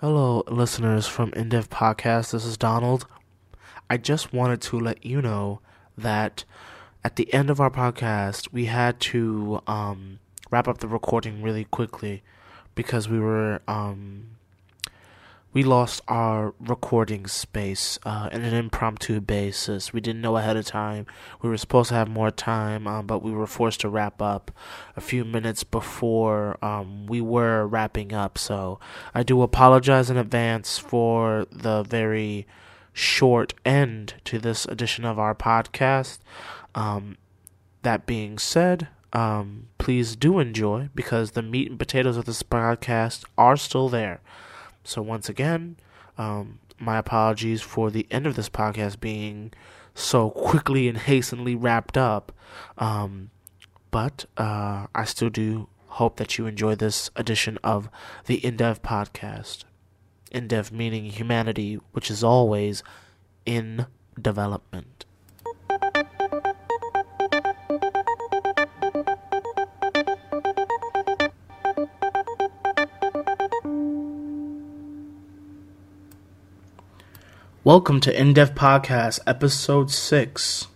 Hello, listeners from InDev Podcast. This is Donald. I just wanted to let you know that at the end of our podcast, we had to um, wrap up the recording really quickly because we were um, we lost our recording space uh, in an impromptu basis. We didn't know ahead of time. We were supposed to have more time, um, but we were forced to wrap up a few minutes before um, we were wrapping up. So I do apologize in advance for the very short end to this edition of our podcast. Um, that being said, um, please do enjoy because the meat and potatoes of this podcast are still there. So, once again, um, my apologies for the end of this podcast being so quickly and hastily wrapped up. Um, but uh, I still do hope that you enjoy this edition of the InDev podcast. InDev meaning humanity, which is always in development. Welcome to InDev Podcast, Episode 6,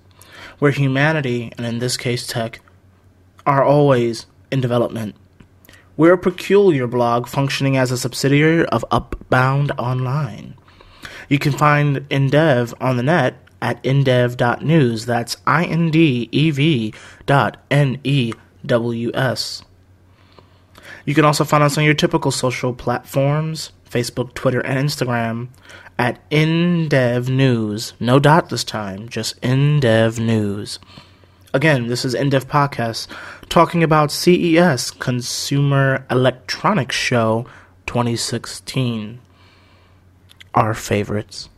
where humanity, and in this case tech, are always in development. We're a peculiar blog functioning as a subsidiary of Upbound Online. You can find InDev on the net at indev.news. That's I N D E V dot N E W S. You can also find us on your typical social platforms Facebook, Twitter, and Instagram at InDev News. No dot this time, just InDev News. Again, this is InDev Podcast talking about CES, Consumer Electronics Show 2016. Our favorites.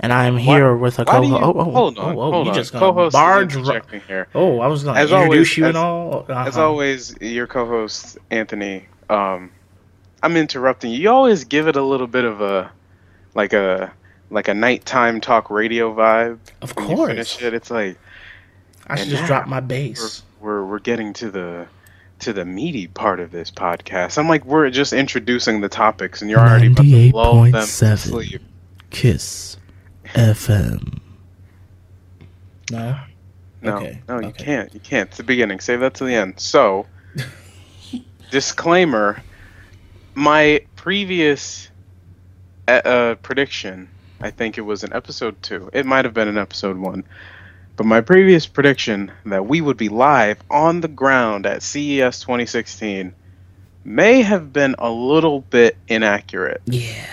And I'm here Why- with a co do you- oh, oh, hold oh, on, oh, hold you on. just Co-host barge interjecting here. Oh, I was gonna As introduce always- you as- and all. As Uh-huh. always, your co-host Anthony. Um, I'm interrupting you. You always give it a little bit of a, like a, like a nighttime talk radio vibe. Of when you course. finish it, it's like I should just drop my we're, bass. we're we're getting to the to the meaty part of this podcast. I'm like we're just introducing the topics, and you're already about to lull them to sleep. Kiss FM. No? No, Okay, no, you okay. can't. You can't. It's the beginning. Save that to the end. So, disclaimer: my previous uh, uh, prediction, I think it was in episode two. It might have been in episode one, but my previous prediction that we would be live on the ground at CES 2016 may have been a little bit inaccurate. Yeah.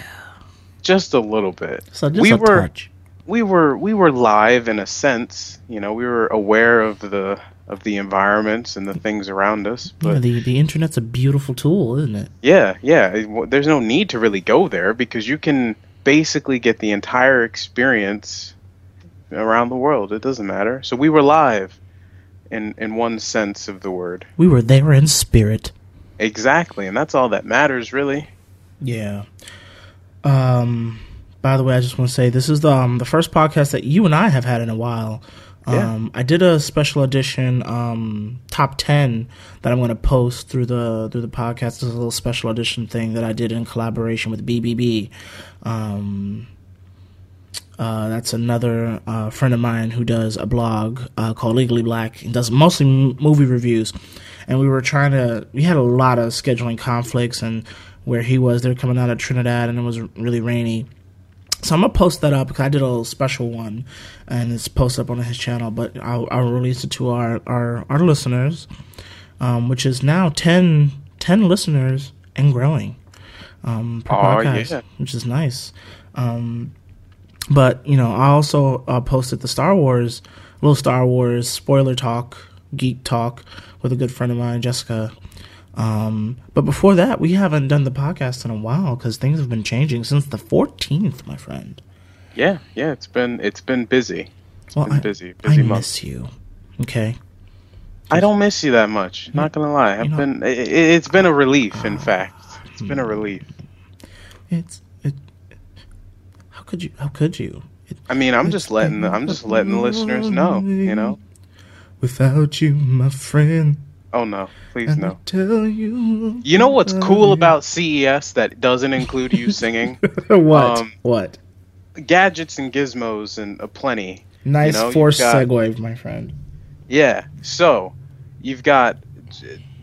Just a little bit So just We a were- touch. we were we were live in a sense. You know, we were aware of the of the environments and the things around us. Yeah, the, the internet's a beautiful tool, isn't it? yeah, yeah, there's no need to really go there because you can basically get the entire experience around the world. It doesn't matter. So we were live in in one sense of the word. We were there in spirit. Exactly, and that's all that matters really. Yeah. Um. By the way, I just want to say this is the um, the first podcast that you and I have had in a while. Yeah. Um, I did a special edition um, top ten that I'm going to post through the through the podcast. This is a little special edition thing that I did in collaboration with BBB. Um, uh, that's another uh, friend of mine who does a blog uh, called Legally Black and does mostly m- movie reviews. And we were trying to, we had a lot of scheduling conflicts, and where he was, they're coming out of Trinidad, and it was really rainy. So I'm gonna post that up because I did a little special one, and it's posted up on his channel. But I'll, I'll release it to our our, our listeners, um, which is now 10, 10 listeners and growing um, per Aw, podcast, yeah. which is nice. Um, but you know, I also uh, posted the Star Wars, little Star Wars spoiler talk, geek talk with a good friend of mine, Jessica. Um, but before that, we haven't done the podcast in a while because things have been changing since the 14th, my friend. Yeah, yeah, it's been it's been busy. It's Well, been I- busy, I month. miss you. Okay. I don't miss you that much. Not gonna lie, I've You know- been. It, it's been a relief. In fact, it's been a relief. It's it. How could you? How could you? It, I mean, I'm just letting the, I'm just letting the listeners know. You know. Without you, my friend. Oh no, please no. Tell you. You know what's cool about CES that doesn't include you singing? what? Um, what? Gadgets and gizmos and aplenty. Nice know, you've forced got- segue, my friend. Yeah. So you've got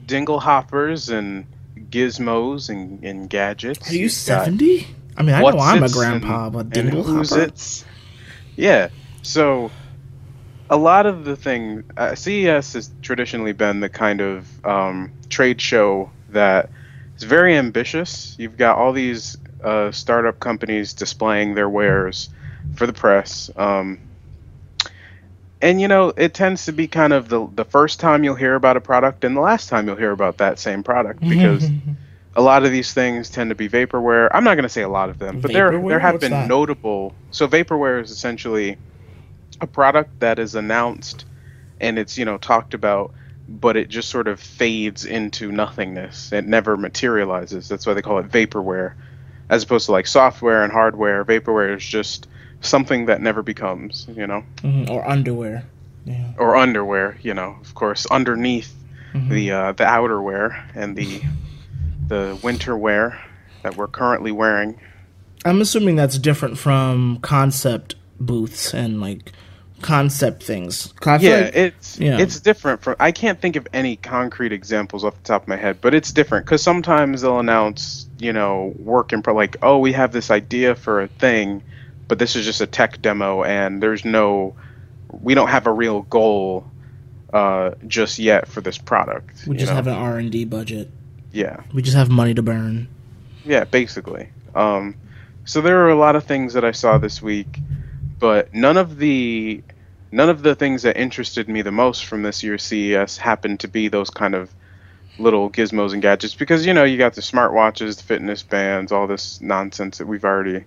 dingle hoppers and gizmos and, and gadgets. Are you seventy? I mean, I know I'm a grandpa, and- but dingle hopper. Who's-its. Yeah. So a lot of the thing uh, CES has traditionally been the kind of um, trade show that is very ambitious. You've got all these uh, startup companies displaying their wares for the press. Um, and you know, it tends to be kind of the the first time you'll hear about a product and the last time you'll hear about that same product because a lot of these things tend to be vaporware. I'm not going to say a lot of them, but there Vaporware? there have What's been that? notable. So vaporware is essentially a product that is announced and it's you know talked about, but it just sort of fades into nothingness. It never materializes. That's why they call it vaporware, as opposed to like software and hardware. Vaporware is just something that never becomes. You know, Mhm, or underwear. Yeah. or underwear. You know, of course, underneath Mhm. the uh, the outerwear and the the winter wear that we're currently wearing. I'm assuming that's different from concept booths and like concept things. I Yeah, like- it's yeah. it's different from. I can't think of any concrete examples off the top of my head, but it's different because sometimes they'll announce, you know, work in pro like, oh, we have this idea for a thing, but this is just a tech demo, and there's no, we don't have a real goal, uh, just yet for this product. we just know? have an R and D budget. yeah. We just have money to burn. Yeah, basically. Um, so there are a lot of things that I saw this week, but none of the none of the things that interested me the most from this year's CES happened to be those kind of little gizmos and gadgets because you know you got the smartwatches, the fitness bands, all this nonsense that we've already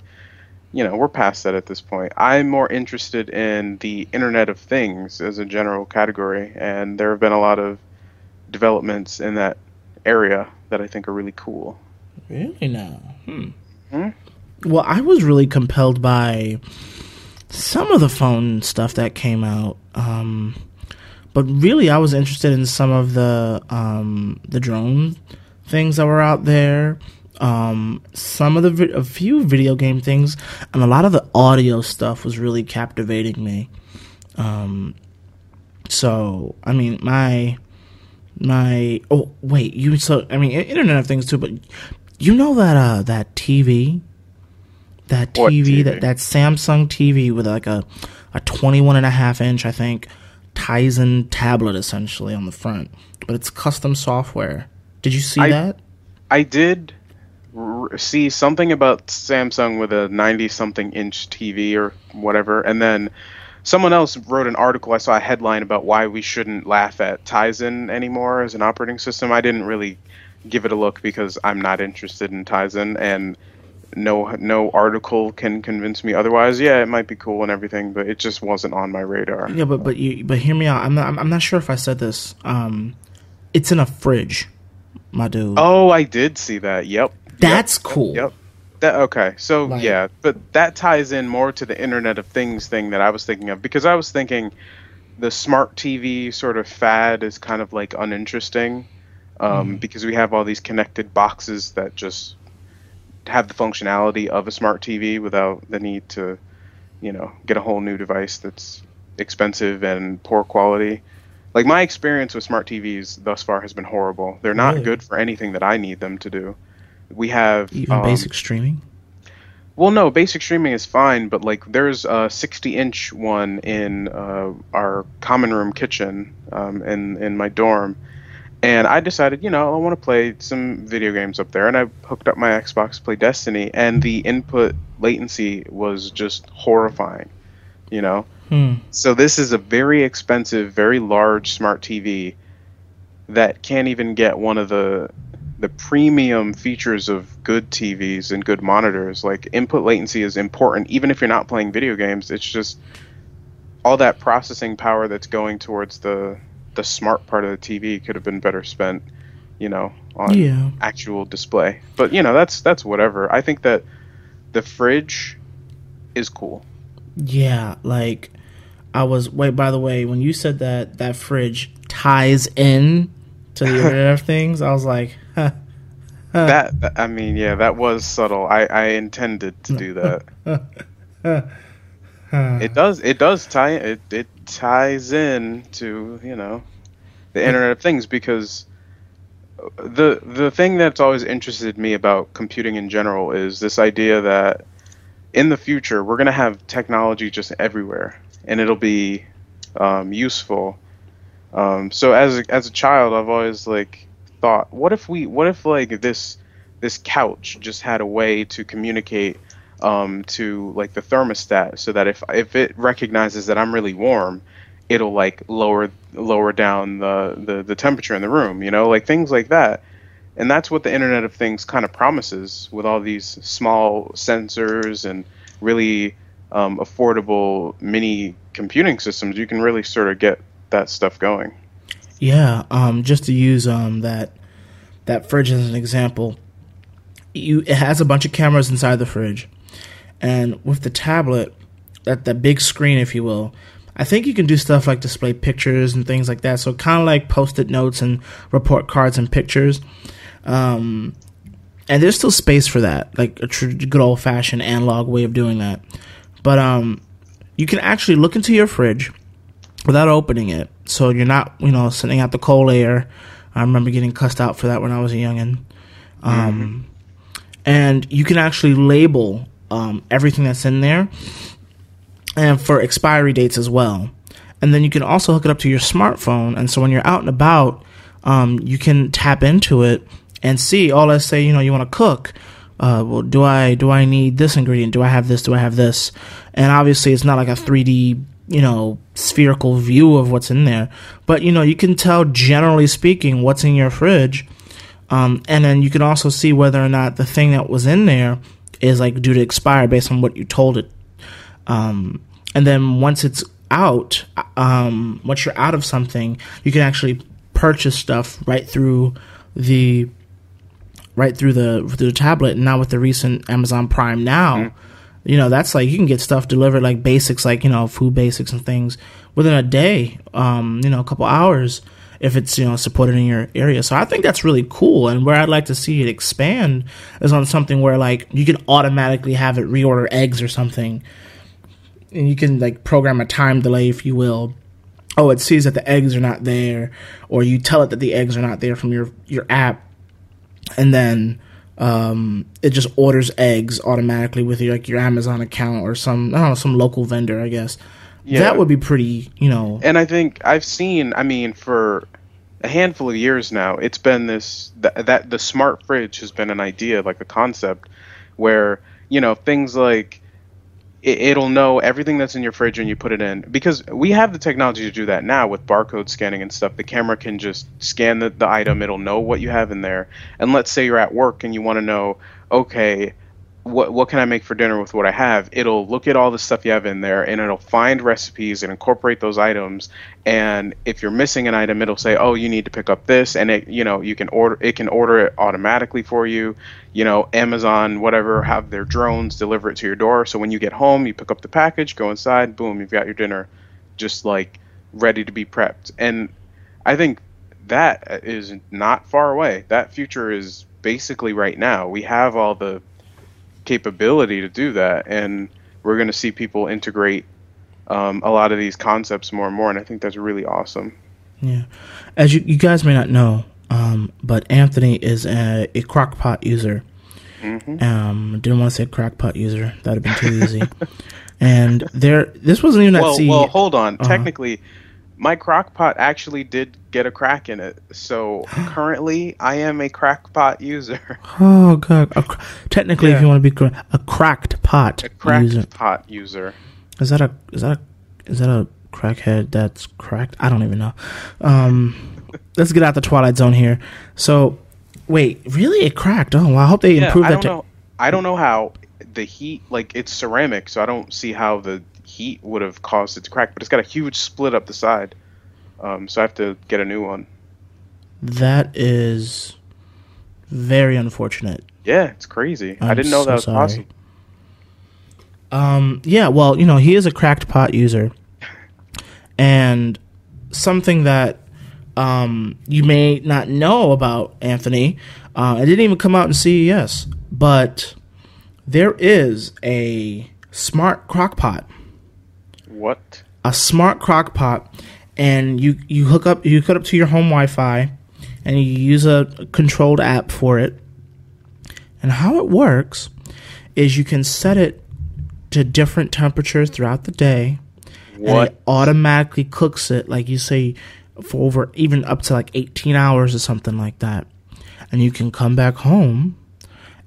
you know, we're past that at this point. I'm more interested in the Internet of Things as a general category, and there have been a lot of developments in that area that I think are really cool. Really now? Hmm. Hmm? Well, I was really compelled by some of the phone stuff that came out. Um, but really, I was interested in some of the um, the drone things that were out there. Um, some of the vi- a few video game things, and a lot of the audio stuff was really captivating me. Um, so I mean, my my oh wait, you so I mean Internet of Things too, but you know that uh that TV that TV, TV? that that Samsung TV with like a a 21 and a half inch I think Tizen tablet essentially on the front, but it's custom software. Did you see I- that? I did r- see something about Samsung with a 90 something inch TV or whatever, and then someone else wrote an article. I saw a headline about why we shouldn't laugh at Tizen anymore as an operating system. I didn't really give it a look because I'm not interested in Tizen, and no no article can convince me otherwise. Yeah, it might be cool and everything, but it just wasn't on my radar. Yeah, but but you but hear me out. I'm not I'm not sure if I said this. Um, it's in a fridge, my dude. Oh, I did see that. Yep. That's cool. Yep. That okay. So Like- yeah, but that ties in more to the Internet of Things thing that I was thinking of because I was thinking the smart TV sort of fad is kind of like uninteresting um, because we have all these connected boxes that just have the functionality of a smart TV without the need to, you know, get a whole new device that's expensive and poor quality. Like my experience with smart TVs thus far has been horrible. They're not Really? good for anything that I need them to do. We have Even um, basic streaming. well, no, basic streaming is fine, but like there's a 60-inch one in uh, our common room kitchen um, in in my dorm, and I decided, you know, I want to play some video games up there, and I hooked up my Xbox to play Destiny, and the input latency was just horrifying, you know. Hmm. So this is a very expensive, very large smart TV that can't even get one of the the premium features of good TVs and good monitors. Like input latency is important even if you're not playing video games. It's just all that processing power that's going towards the the smart part of the TV could have been better spent, you know, on Yeah. actual display. But you know, that's that's whatever. I think that the fridge is cool. Yeah, like I was wait by the way, when you said that that fridge ties in to the Internet of Things. I was like, huh. that I mean, yeah, that was subtle. I I intended to do that. it does it does tie it it ties in to you know the Internet of Things because the the thing that's always interested me about computing in general is this idea that in the future we're going to have technology just everywhere and it'll be um, useful. Um, so as a, as a child i've always like thought what if we what if like this this couch just had a way to communicate um, to like the thermostat so that if if it recognizes that i'm really warm it'll like lower lower down the, the the temperature in the room you know like things like that. And that's what the internet of things kind of promises with all these small sensors and really um, affordable mini computing systems. You can really sort of get that stuff going. Yeah um, just to use um, that that fridge as an example you it has a bunch of cameras inside the fridge and with the tablet that the big screen if you will I think you can do stuff like display pictures and things like that. So kind of like post-it notes and report cards and pictures. Um, and there's still space for that, like a tr- good old-fashioned analog way of doing that. But um, you can actually look into your fridge without opening it, so you're not, you know, sending out the cold air. I remember getting cussed out for that when I was a youngin. Um, mm-hmm. And you can actually label um, everything that's in there and for expiry dates as well. And then you can also hook it up to your smartphone. And so when you're out and about, um, you can tap into it and see. Oh, let's say you know you want to cook. Uh, well, do I do I need this ingredient? Do I have this? Do I have this? And obviously, it's not like a 3D you know spherical view of what's in there, but you know you can tell generally speaking what's in your fridge. Um, and then you can also see whether or not the thing that was in there is like due to expire based on what you told it um, and then once it's out, um, once you're out of something, you can actually purchase stuff right through the right through the through the tablet. And now with the recent Amazon Prime Now, mm-hmm. you know that's like you can get stuff delivered like basics, like you know food basics and things within a day, um, you know, a couple hours if it's you know supported in your area. So I think that's really cool. And where I'd like to see it expand is on something where like you can automatically have it reorder eggs or something and you can like program a time delay, if you will. Oh, it sees that the eggs are not there, or you tell it that the eggs are not there from your your app, and then um, it just orders eggs automatically with your like your Amazon account or some I don't know some local vendor, I guess. Yeah. That would be pretty, you know. And I think I've seen. I mean, for a handful of years now, it's been this that, that the smart fridge has been an idea, like a concept, where you know things like it, will know everything that's in your fridge when you put it in because we have the technology to do that now with barcode scanning and stuff the camera can just scan the, the item it'll know what you have in there and let's say you're at work and you want to know okay what what can I make for dinner with what I have? It'll look at all the stuff you have in there and it'll find recipes and incorporate those items. And if you're missing an item, it'll say, "Oh, you need to pick up this," and it you know you can order it can order it automatically for you. You know, Amazon, whatever, have their drones deliver it to your door. So when you get home, you pick up the package, go inside, boom, you've got your dinner, just like ready to be prepped. And I think that is not far away. That future is basically right now. We have all the capability to do that, and we're going to see people integrate um, a lot of these concepts more and more, and I think that's really awesome. Yeah, as you, you guys may not know, um, but Anthony is a, a crockpot user. Mm-hmm. Um, didn't want to say crackpot user; that'd have been too easy. and there, this wasn't even well, at Well, hold on. Uh-huh. Technically, my crockpot actually did get a crack in it. So currently, I am a crackpot user. Oh god! Cr- technically, yeah. if you want to be cr- a cracked pot, a cracked user. pot user. Is that a is that a is that a crackhead that's cracked? I don't even know. Um, let's get out of the twilight zone here. So, wait, really, it cracked? Oh, well, I hope they yeah, improve that. I don't te- know. I don't know how the heat like it's ceramic, so I don't see how the heat would have caused it to crack. But it's got a huge split up the side, um, so I have to get a new one. That is very unfortunate. Yeah, it's crazy. I'm I did not know so that was sorry. possible. Um, yeah, well, you know, he is a cracked pot user, and something that um, you may not know about Anthony. Uh, it didn't even come out in CES, but there is a smart crock pot. What? A smart crock pot, and you you hook up you hook it up to your home Wi-Fi, and you use a controlled app for it. And how it works is you can set it to different temperatures throughout the day, and it automatically cooks it like you say for over even up to like 18 hours or something like that and you can come back home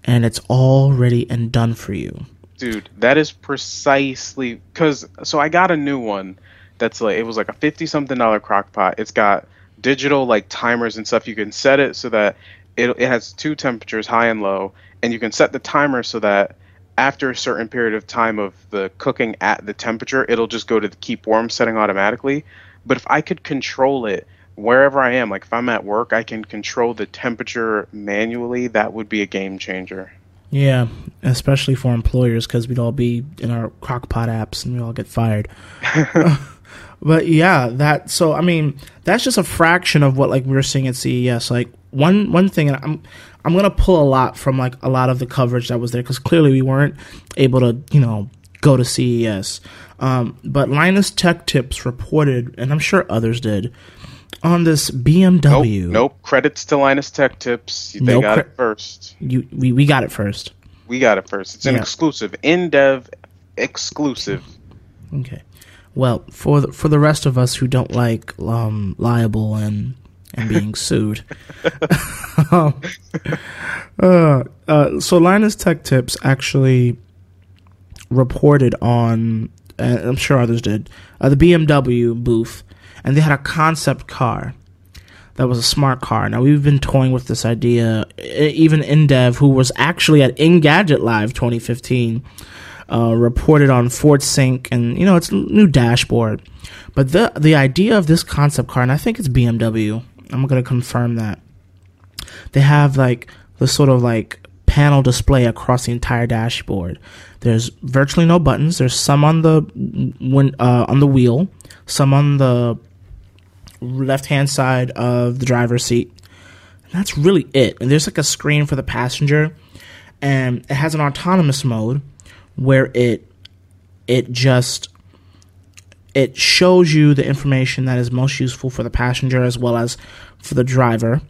and it's all ready and done for you Dude, that is precisely because. So I got a new one that's like it was like a fifty something dollar crock pot. It's got digital like timers and stuff. You can set it so that it it has two temperatures, high and low, and you can set the timer so that after a certain period of time of the cooking at the temperature, it'll just go to the keep warm setting automatically. But if I could control it wherever I am, like if I'm at work, I can control the temperature manually. That would be a game changer. Yeah especially for employers because we'd all be in our crockpot apps and we all get fired. But yeah that so i mean that's just a fraction of what like we were seeing at ces like one one thing and i'm i'm gonna pull a lot from like a lot of the coverage that was there because clearly we weren't able to you know go to ces um, but linus tech tips reported and i'm sure others did on this bmw nope. Credits to Linus Tech Tips. They No got cre- it first. you we, we got it first We got it first. It's an Yeah. exclusive, InDev exclusive. Okay. Well, for the, for the rest of us who don't like um, liable and and being sued, um, uh, uh, so Linus Tech Tips actually reported on, and I'm sure others did, uh, the BMW booth, and they had a concept car that was a smart car. Now we've been toying with this idea, even InDev, who was actually at Engadget Live 2015, uh, reported on Ford Sync, and you know it's new dashboard. But the the idea of this concept car, and I think it's BMW. I'm gonna confirm that they have like the sort of like panel display across the entire dashboard. There's virtually no buttons. There's some on the when uh, on the wheel, some on the left hand side of the driver's seat. And that's really it. And there's like a screen for the passenger, and it has an autonomous mode where it it just it shows you the information that is most useful for the passenger as well as for the driver.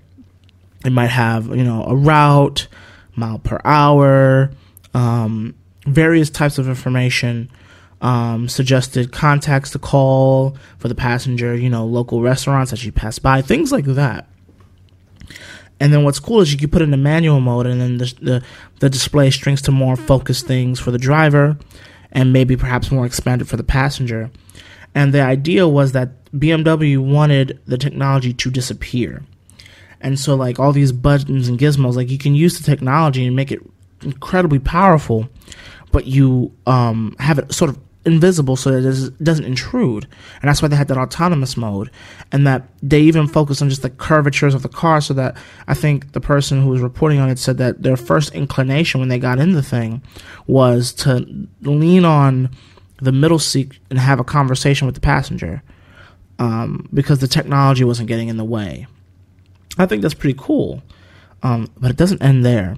It might have you know a route, mile per hour, um, various types of information um, suggested contacts to call for the passenger, you know, local restaurants that you pass by, things like that. And then what's cool is you can put it in the manual mode, and then the, the the display strings to more focused things for the driver, and maybe perhaps more expanded for the passenger. And the idea was that BMW wanted the technology to disappear, and so like all these buttons and gizmos, like you can use the technology and make it incredibly powerful, but you um, have it sort of invisible so that it does- doesn't intrude. And that's why they had that autonomous mode. And that they even focused on just the curvatures of the car so that I think the person who was reporting on it said that their first inclination when they got in the thing was to lean on the middle seat and have a conversation with the passenger um, because the technology wasn't getting in the way. I think that's pretty cool. Um, but it doesn't end there.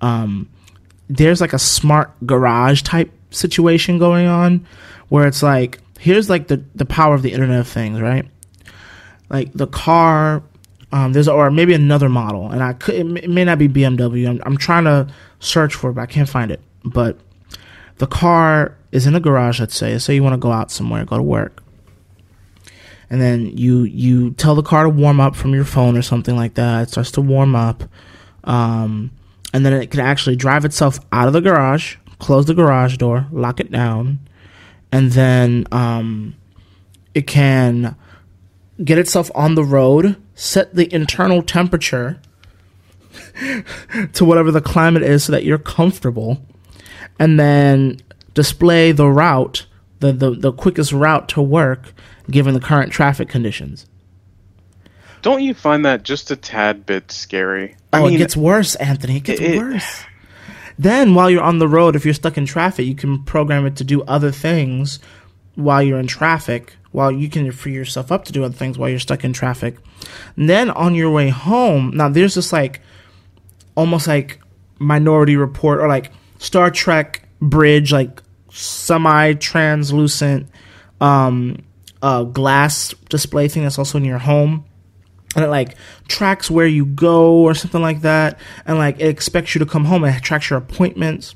Um, there's like a smart garage type situation going on where it's like here's like the the power of the internet of things right? Like the car um there's or maybe another model and i could it may- not be bmw i'm, I'm trying to search for it but i can't find it. But the car is in a garage let's say. So you want to go out somewhere go to work. And then you you tell the car to warm up from your phone or something like that. It starts to warm up. Um, and then it can actually drive itself out of the garage, close the garage door, lock it down, and then um, it can get itself on the road, set the internal temperature to whatever the climate is so that you're comfortable, and then display the route, the, the, the quickest route to work given the current traffic conditions. Don't you find that just a tad bit scary? Oh, I mean, it gets worse, Anthony. It gets it- worse. Then, while you're on the road, if you're stuck in traffic, you can program it to do other things while you're in traffic, while you can free yourself up to do other things while you're stuck in traffic. And then on your way home, now there's this like almost like Minority Report or like Star Trek bridge, like semi translucent um, uh, glass display thing that's also in your home. And it like tracks where you go or something like that. And like it expects you to come home it tracks your appointments.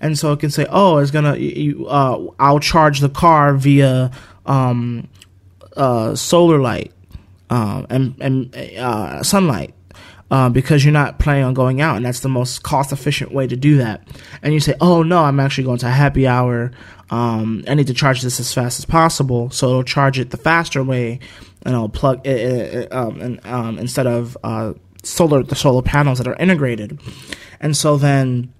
And so it can say, oh, it's gonna, you, uh, I'll charge the car via um, uh, solar light um, and, and uh, sunlight uh, because you're not planning on going out, and that's the most cost efficient way to do that. And you say, "Oh no, I'm actually going to a happy hour. Um, I need to charge this as fast as possible, so it'll charge it the faster way, and it'll plug it, it um, and, um, instead of uh, solar the solar panels that are integrated." And so then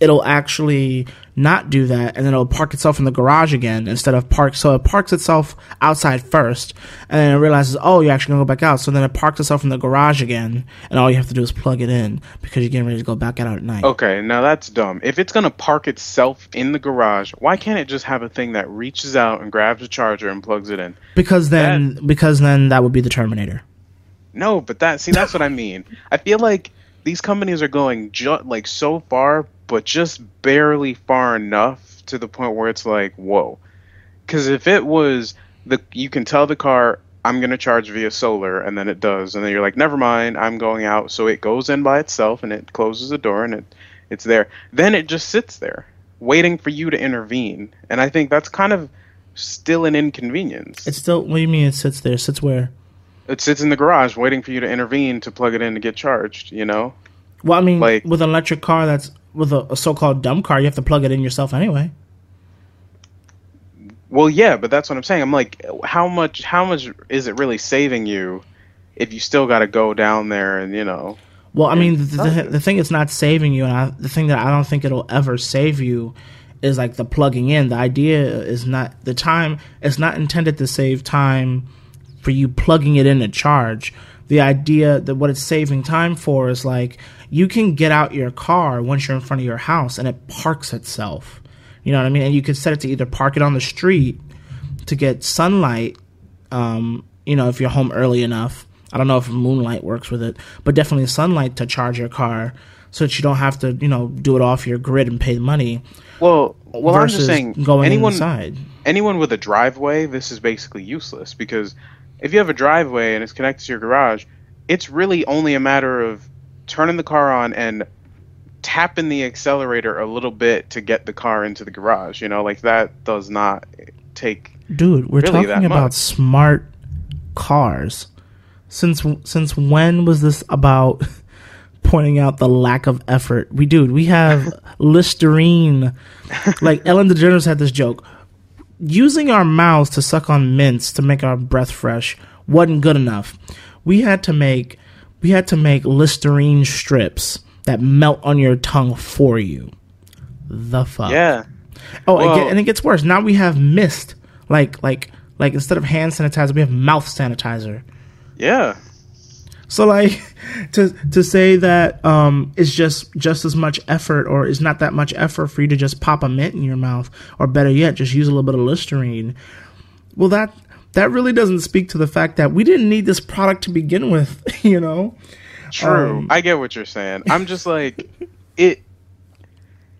it'll actually not do that and then it'll park itself in the garage again instead of park so it parks itself outside first and then it realizes oh you're actually gonna go back out so then it parks itself in the garage again and all you have to do is plug it in because you're getting ready to go back out at night Okay, now that's dumb. If it's gonna park itself in the garage, why can't it just have a thing that reaches out and grabs a charger and plugs it in? because then because then that would be the terminator No, but that see that's what I mean. I feel like these companies are going ju- like so far, but just barely far enough to the point where it's like, whoa. Because if it was the, you can tell the car, I'm gonna charge via solar, and then it does, and then you're like, never mind, I'm going out. So it goes in by itself, and it closes the door, and it, it's there. Then it just sits there, waiting for you to intervene. And I think that's kind of still an inconvenience. it's still what do you mean it sits there sits where it sits in the garage, waiting for you to intervene to plug it in to get charged. You know. well i mean Like- with an electric car that's with a, a so-called dumb car you have to plug it in yourself anyway Well, yeah, but that's what I'm saying. I'm like, how much? How much is it really saving you if you still got to go down there and you know? Well, I mean, the, the, the thing it's not saving you, and I, the thing that I don't think it'll ever save you is like the plugging in. The idea is not the time. It's not intended to save time for you plugging it in to charge. The idea that what it's saving time for is like you can get out your car once you're in front of your house and it parks itself. You know what I mean? And you could set it to either park it on the street to get sunlight um, you know, if you're home early enough. I don't know if moonlight works with it, but definitely sunlight to charge your car so that you don't have to, you know, do it off your grid and pay money. Well, well, I'm just saying, going anyone, inside. anyone with a driveway, this is basically useless because if you have a driveway and it's connected to your garage, it's really only a matter of turning the car on and tapping the accelerator a little bit to get the car into the garage. You know, like that does not take Dude, we're Really talking about smart cars. Since since when was this about pointing out the lack of effort? We dude, we have Listerine. Like Ellen DeGeneres had this joke. Using our mouths to suck on mints to make our breath fresh wasn't good enough. We had to make we had to make Listerine strips that melt on your tongue for you. The fuck. yeah. Oh, it get, and it gets worse. Now we have mist. Like like like instead of hand sanitizer, we have mouth sanitizer. Yeah. So like to to say that um it's just just as much effort or it's not that much effort for you to just pop a mint in your mouth or better yet just use a little bit of Listerine. Well that that really doesn't speak to the fact that we didn't need this product to begin with, you know. True. Um, I get what you're saying. I'm just like it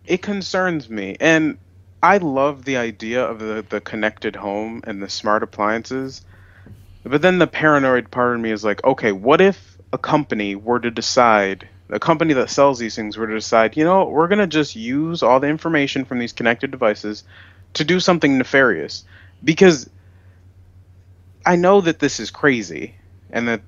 it concerns me and I love the idea of the the connected home and the smart appliances. But then the paranoid part of me is like, okay, what if a company were to decide a company that sells these things were to decide, you know, we're going to just use all the information from these connected devices to do something nefarious? Because I know that this is crazy and that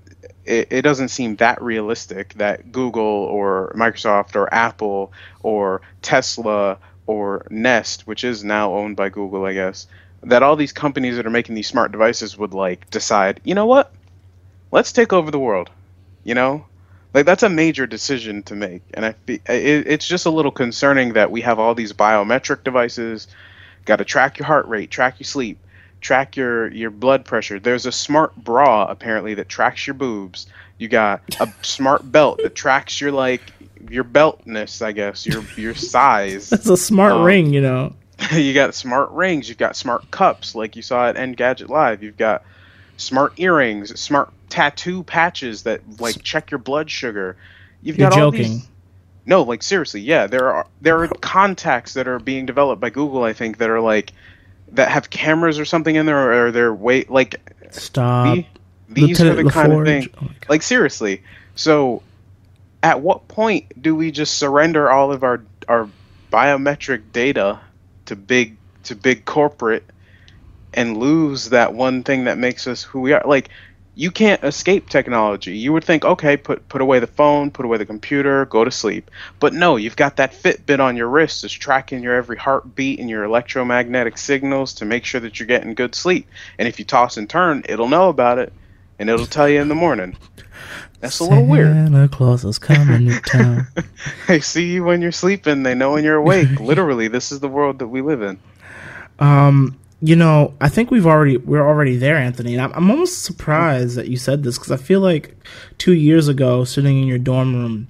it, it doesn't seem that realistic that Google or Microsoft or Apple or Tesla or Nest, which is now owned by Google, I guess, that all these companies that are making these smart devices would like decide, you know what? Let's take over the world. You know? Like that's a major decision to make, and I it, it's just a little concerning that we have all these biometric devices, got to track your heart rate, track your sleep, track your your blood pressure. There's a smart bra apparently that tracks your boobs. You got a smart belt that tracks your like your beltness, I guess, your your size. It's a smart Um, ring, you know. you got smart rings, you've got smart cups, like you saw at Engadget Live. You've got smart earrings, smart tattoo patches that like check your blood sugar. You've You're got all these. No, like seriously, yeah. There are there are contacts that are being developed by Google, I think, that are like that have cameras or something in there, or they're wait like Stop. the- these Lieutenant are the kind of LaForge. thing. Oh. Like seriously. So, at what point do we just surrender all of our our biometric data to big to big corporate and lose that one thing that makes us who we are? Like, you can't escape technology. You would think, okay, put put away the phone, put away the computer, go to sleep. But no, you've got that Fitbit on your wrist that's tracking your every heartbeat and your electromagnetic signals to make sure that you're getting good sleep. And if you toss and turn, it'll know about it and it'll tell you in the morning. That's a little weird. Santa Claus is coming to town. They see you when you're sleeping. They know when you're awake. Literally, this is the world that we live in. Um, you know, I think we've already we're already there, Anthony. And I'm, I'm almost surprised that you said this because I feel like two years ago, sitting in your dorm room,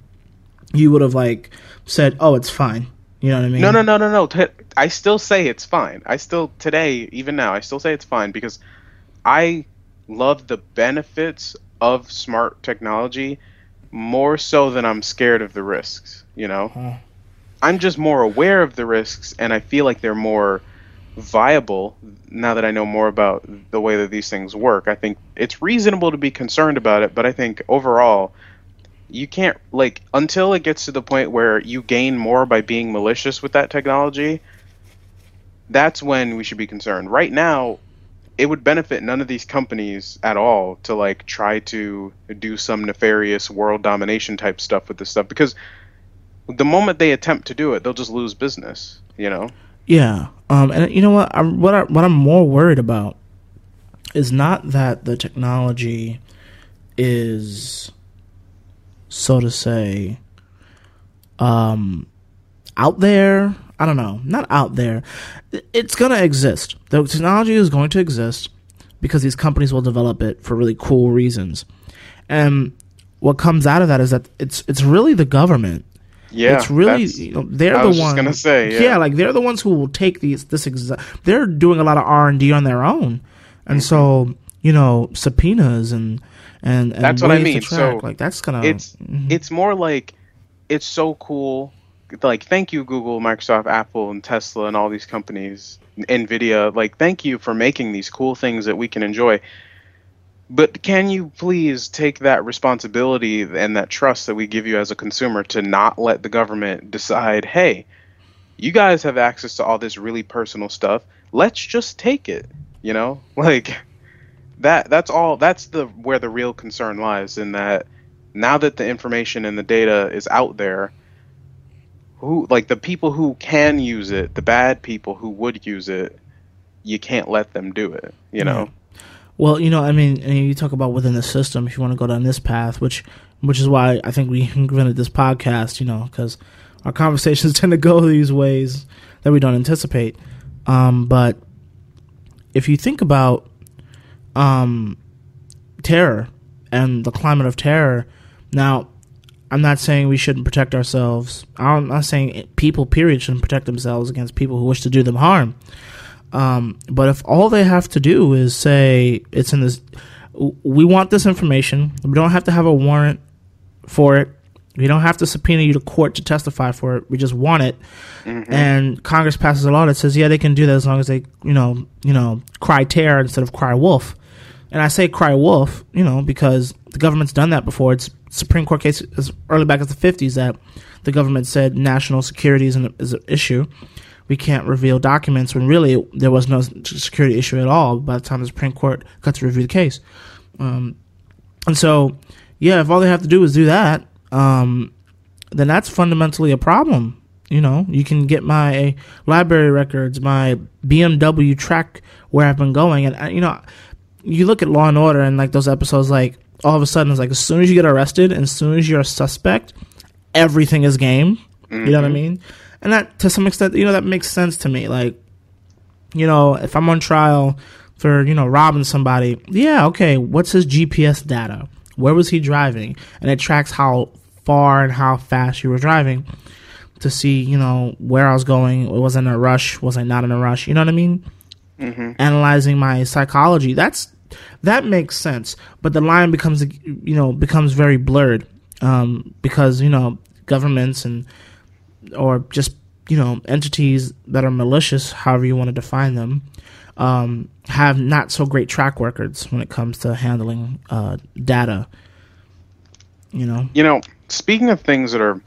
you would have like said, "Oh, it's fine." You know what I mean? No, no, no, no, no. T- I still say it's fine. I still today, even now, I still say it's fine because I love the benefits of smart technology more so than I'm scared of the risks. You know, Huh. I'm just more aware of the risks, and I feel like they're more viable now that I know more about the way that these things work. I think it's reasonable to be concerned about it, but I think overall, you can't like until it gets to the point where you gain more by being malicious with that technology. That's when we should be concerned. Right now, it would benefit none of these companies at all to like try to do some nefarious world domination type stuff with this stuff because the moment they attempt to do it, they'll just lose business. You know. Yeah. Um, and you know what? I'm, what I, what I'm more worried about is not that the technology is, so to say, um, out there. I don't know. Not out there. It's gonna exist. The technology is going to exist because these companies will develop it for really cool reasons. And what comes out of that is that it's it's really the government Yeah, it's really you know, they're I the ones gonna say, yeah. like they're the ones who will take these this exa- they're doing a lot of r&d on their own and Mm-hmm. so you know subpoenas and and, and That's what I mean. track, So, like that's gonna it's mhm. it's more like it's so cool like thank you google microsoft apple and tesla and all these companies nvidia like thank you for making these cool things that we can enjoy. But can you please take that responsibility and that trust that we give you as a consumer to not let the government decide hey you guys have access to all this really personal stuff. Let's just take it you know? Like that that's all that's the where the real concern lies in that now that the information and the data is out there who like the people who can use it the bad people who would use it you can't let them do it you know well you know i mean and you talk about within the system if you want to go down this path which which is why i think we invented this podcast you know because our conversations tend to go these ways that we don't anticipate um, but if you think about um, terror and the climate of terror. Now, I'm not saying we shouldn't protect ourselves. I'm not saying people, period, shouldn't protect themselves against people who wish to do them harm. Um, but if all they have to do is say it's in this, we want this information. We don't have to have a warrant for it. We don't have to subpoena you to court to testify for it. We just want it. And Congress passes a law that says, yeah, they can do that as long as they, you know, you know, cry terror instead of cry wolf. And I say cry wolf, you know, because the government's done that before. It's Supreme Court case as early back as the 50s that the government said national security is an, is an issue. We can't reveal documents when really there was no security issue at all by the time the Supreme Court got to review the case. Um, and so, yeah, if all they have to do is do that, um, then that's fundamentally a problem. You know, you can get my library records, my BMW track where I've been going, and uh, you know, you look at Law and Order and like those episodes, like all of a sudden it's like as soon as you get arrested, and as soon as you're a suspect, everything is game. You know what I mean? And that to some extent, you know, that makes sense to me. Like, you know, if I'm on trial for you know robbing somebody, yeah, okay, what's his GPS data? Where was he driving? And it tracks how far and how fast you were driving. to see, you know, where I was going. Was I in a rush? Was I not in a rush? You know what I mean? Mm-hmm. Analyzing my psychology. That's that makes sense, but the line becomes, you know, becomes very blurred um, because you know governments and or just you know entities that are malicious, however you want to define them, um, have not so great track records when it comes to handling uh, data. You know, You know, speaking of things that are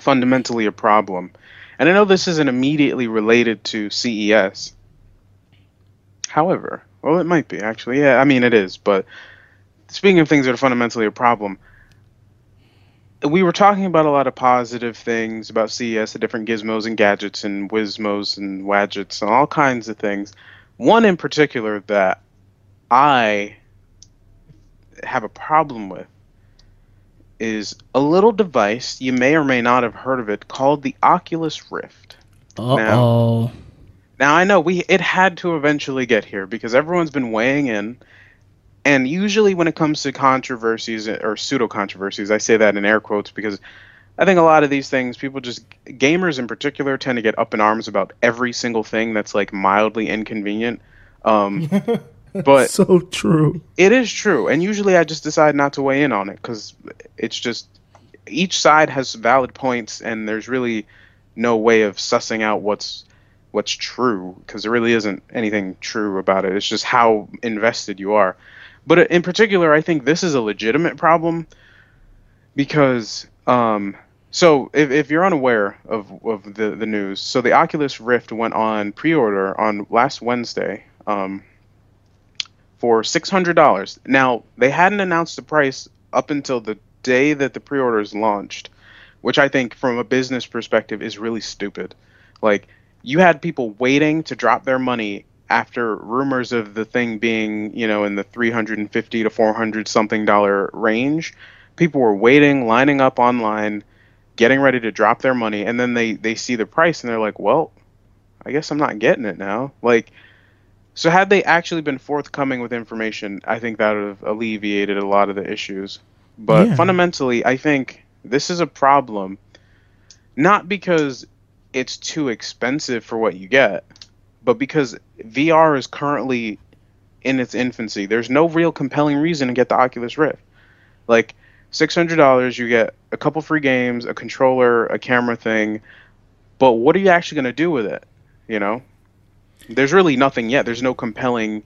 fundamentally a problem, and I know this isn't immediately related to CES. However, well, it might be actually. Yeah, I mean it is. But speaking of things that are fundamentally a problem, we were talking about a lot of positive things about CES, the different gizmos and gadgets and whizmos and wadgets and all kinds of things. One in particular that I have a problem with is a little device you may or may not have heard of it called the Oculus Rift. oh, Now I know we it had to eventually get here because everyone's been weighing in, and usually when it comes to controversies or pseudo controversies, I say that in air quotes because I think a lot of these things people just gamers in particular tend to get up in arms about every single thing that's like mildly inconvenient. Um, but so true. it is true, and usually I just decide not to weigh in on it because it's just each side has valid points, and there's really no way of sussing out what's what's true because there really isn't anything true about it. It's just how invested you are. But in particular, I think this is a legitimate problem because um, so if, if you're unaware of, of the, the news, so the Oculus Rift went on pre-order on last Wednesday. Um, for six hundred dollars. Now they hadn't announced the price up until the day that the pre-orders launched, which I think, from a business perspective, is really stupid. Like you had people waiting to drop their money after rumors of the thing being, you know, in the three hundred and fifty to four hundred something dollar range. People were waiting, lining up online, getting ready to drop their money, and then they they see the price and they're like, well, I guess I'm not getting it now. Like so had they actually been forthcoming with information, I think that would have alleviated a lot of the issues. But Yeah. fundamentally, I think this is a problem not because it's too expensive for what you get, but because VR is currently in its infancy. There's no real compelling reason to get the Oculus Rift. Like $600, you get a couple free games, a controller, a camera thing, but what are you actually going to do with it? You know? there's really nothing yet. There's no compelling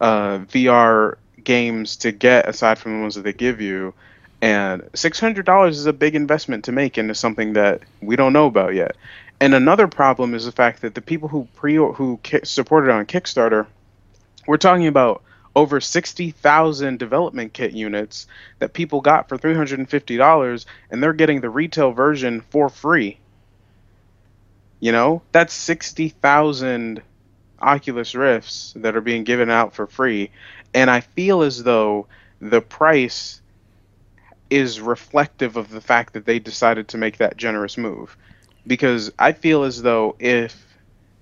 uh, VR games to get aside from the ones that they give you. And six hundred dollars is a big investment to make into something that we don't know about yet. And another problem is the fact that the people who pre who ki- supported on Kickstarter, we're talking about over sixty thousand development kit units that people got for three hundred and they're getting the retail version for free. You know, that's sixty thousand Oculus Rifts that are being given out for free, and I feel as though the price is reflective of the fact that they decided to make that generous move. Because I feel as though if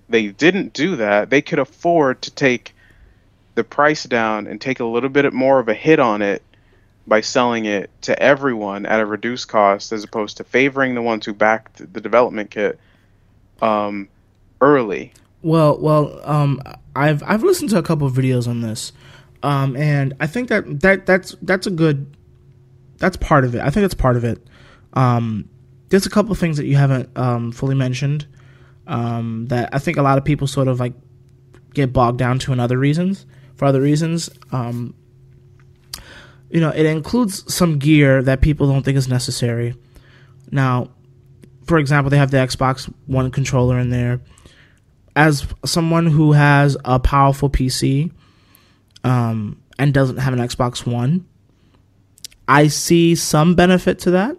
they didn't do that, they could afford to take the price down and take a little bit more of a hit on it by selling it to everyone at a reduced cost as opposed to favoring the ones who backed the development kit um, early. Well, well, um, I've I've listened to a couple of videos on this, um, and I think that that that's that's a good that's part of it. I think that's part of it. Um, there's a couple of things that you haven't um, fully mentioned um, that I think a lot of people sort of like get bogged down to in other reasons for other reasons. Um, you know, it includes some gear that people don't think is necessary. Now, for example, they have the Xbox One controller in there as someone who has a powerful PC um, and doesn't have an Xbox One, I see some benefit to that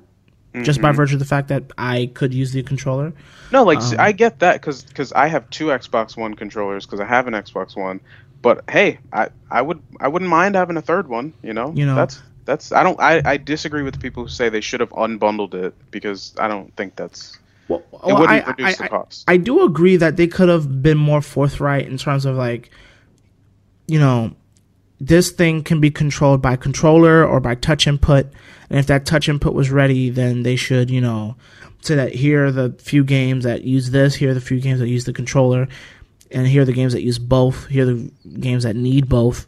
just by virtue of the fact that I could use the controller. No, like Um, I get that because because I have two Xbox One controllers because I have an Xbox One. But hey, I, I would I wouldn't mind having a third one. You know, You know- that's that's I don't I, I disagree with the people who say they should have unbundled it because I don't think that's Well, it well, wouldn't I, reduce I- the cost. I do agree that they could have been more forthright in terms of like, you know, this thing can be controlled by controller or by touch input, and if that touch input was ready, then they should, you know, say that here are the few games that use this, here are the few games that use the controller, and here are the games that use both, here are the games that need both.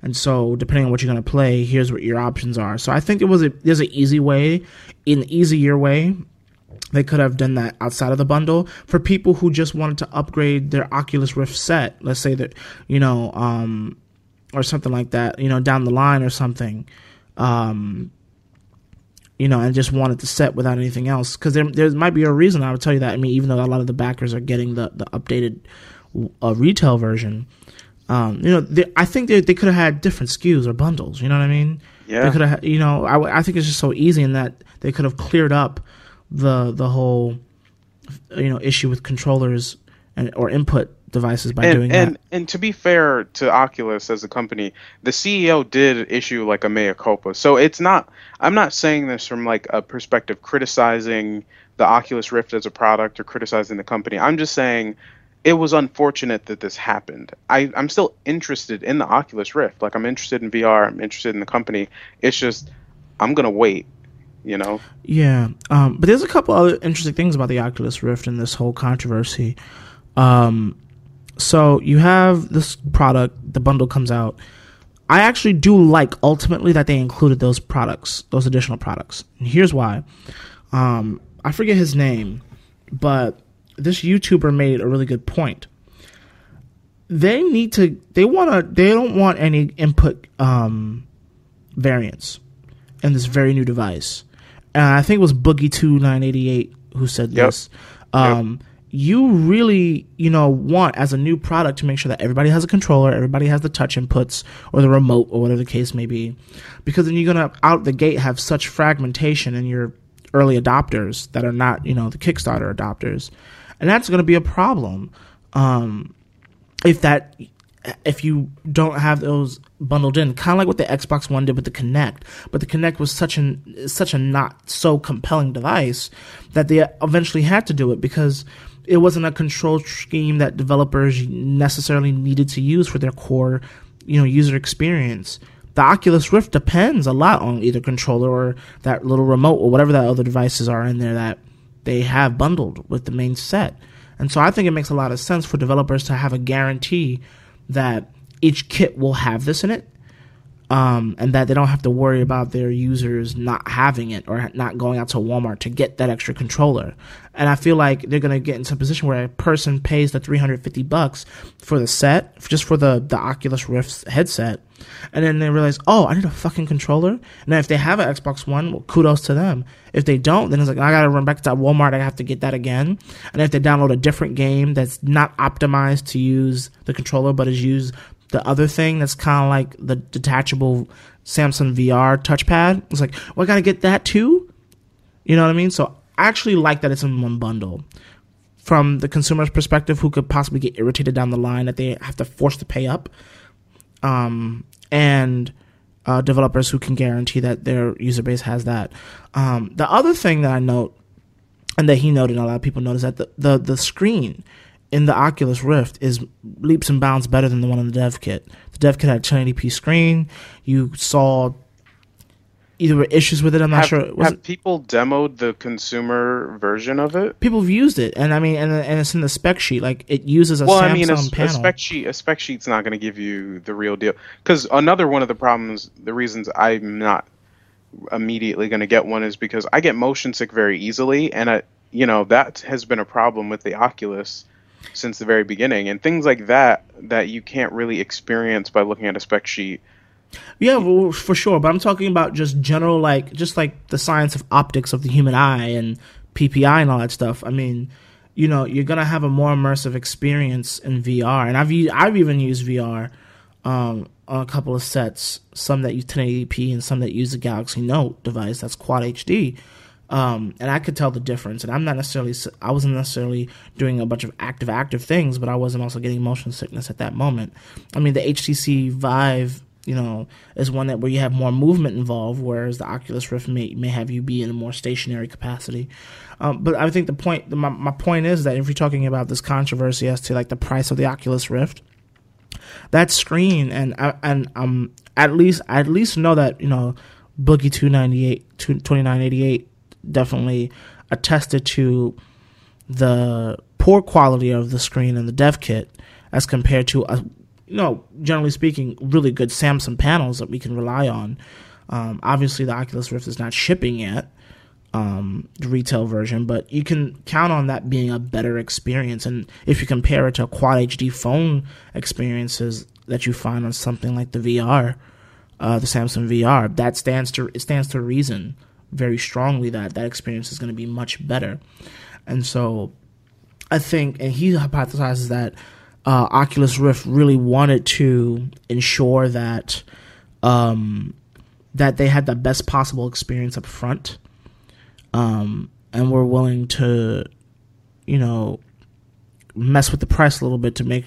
And so, depending on what you're going to play, here's what your options are. So, I think it was a there's an easy way, an easier way. They could have done that outside of the bundle for people who just wanted to upgrade their Oculus Rift set. Let's say that you know, um, or something like that. You know, down the line or something. Um, you know, and just wanted to set without anything else. Because there, there might be a reason I would tell you that. I mean, even though a lot of the backers are getting the the updated uh, retail version, um, you know, they, I think they they could have had different SKUs or bundles. You know what I mean? Yeah. They could have, you know, I, I think it's just so easy in that they could have cleared up the the whole, you know, issue with controllers and or input devices by and, doing and, that. And to be fair to Oculus as a company, the CEO did issue like a mea culpa. So it's not. I'm not saying this from like a perspective criticizing the Oculus Rift as a product or criticizing the company. I'm just saying it was unfortunate that this happened. I, I'm still interested in the Oculus Rift. Like I'm interested in VR. I'm interested in the company. It's just I'm gonna wait. You know. Yeah, um, but there's a couple other interesting things about the Oculus Rift and this whole controversy. Um, so you have this product, the bundle comes out. I actually do like ultimately that they included those products, those additional products. And here's why. Um, I forget his name, but this YouTuber made a really good point. They need to. They want to. They don't want any input um, variance in this very new device. And I think it was Boogie Two Nine Eighty Eight who said Yep. this. Um, You really, you know, want as a new product to make sure that everybody has a controller, everybody has the touch inputs or the remote or whatever the case may be, because then you're gonna out the gate have such fragmentation in your early adopters that are not, you know, the Kickstarter adopters, and that's gonna be a problem. Um, if that if you don't have those bundled in, kind of like what the Xbox One did with the Kinect, but the Kinect was such an such a not so compelling device that they eventually had to do it because it wasn't a control scheme that developers necessarily needed to use for their core, you know, user experience. The Oculus Rift depends a lot on either controller or that little remote or whatever that other devices are in there that they have bundled with the main set. And so I think it makes a lot of sense for developers to have a guarantee that each kit will have this in it, um, and that they don't have to worry about their users not having it or not going out to Walmart to get that extra controller. And I feel like they're gonna get into a position where a person pays the 350 bucks for the set, just for the the Oculus Rift headset, and then they realize, oh, I need a fucking controller. And then if they have an Xbox One, well, kudos to them. If they don't, then it's like I gotta run back to Walmart. I have to get that again. And if they download a different game that's not optimized to use the controller, but is used the other thing that's kind of like the detachable Samsung VR touchpad, it's like, well, I gotta get that too. You know what I mean? So I actually like that it's in one bundle. From the consumer's perspective, who could possibly get irritated down the line that they have to force to pay up, um, and uh, developers who can guarantee that their user base has that. Um, the other thing that I note, and that he noted, and a lot of people noticed, that the, the, the screen in the Oculus Rift is leaps and bounds better than the one in the dev kit. The dev kit had a 1080p screen. You saw either were issues with it. I'm not have, sure. Was have it, people demoed the consumer version of it? people have used it, and I mean, and, and it's in the spec sheet. Like it uses a well, Samsung I mean, a, a spec sheet, a spec sheet's not going to give you the real deal. Because another one of the problems, the reasons I'm not immediately going to get one is because I get motion sick very easily, and I, you know, that has been a problem with the Oculus since the very beginning, and things like that that you can't really experience by looking at a spec sheet. Yeah, well, for sure. But I'm talking about just general, like, just like the science of optics of the human eye and PPI and all that stuff. I mean, you know, you're gonna have a more immersive experience in VR, and I've I've even used VR um, on a couple of sets, some that use 1080p and some that use the Galaxy Note device that's Quad HD. Um, and I could tell the difference. And I'm not necessarily, I wasn't necessarily doing a bunch of active, active things, but I wasn't also getting motion sickness at that moment. I mean, the HTC Vive, you know, is one that where you have more movement involved, whereas the Oculus Rift may may have you be in a more stationary capacity. Um, but I think the point, my, my point is that if you're talking about this controversy as to like the price of the Oculus Rift, that screen and I- and um at least I at least know that you know Boogie 298 2- 2988 definitely attested to the poor quality of the screen and the dev kit as compared to a you know generally speaking really good Samsung panels that we can rely on. Um, obviously, the Oculus Rift is not shipping yet, um, the retail version, but you can count on that being a better experience. And if you compare it to quad HD phone experiences that you find on something like the VR, uh, the Samsung VR, that stands to it stands to reason very strongly that that experience is going to be much better. And so, I think, and he hypothesizes that uh, Oculus Rift really wanted to ensure that um, that they had the best possible experience up front um, and we're willing to, you know, mess with the price a little bit to make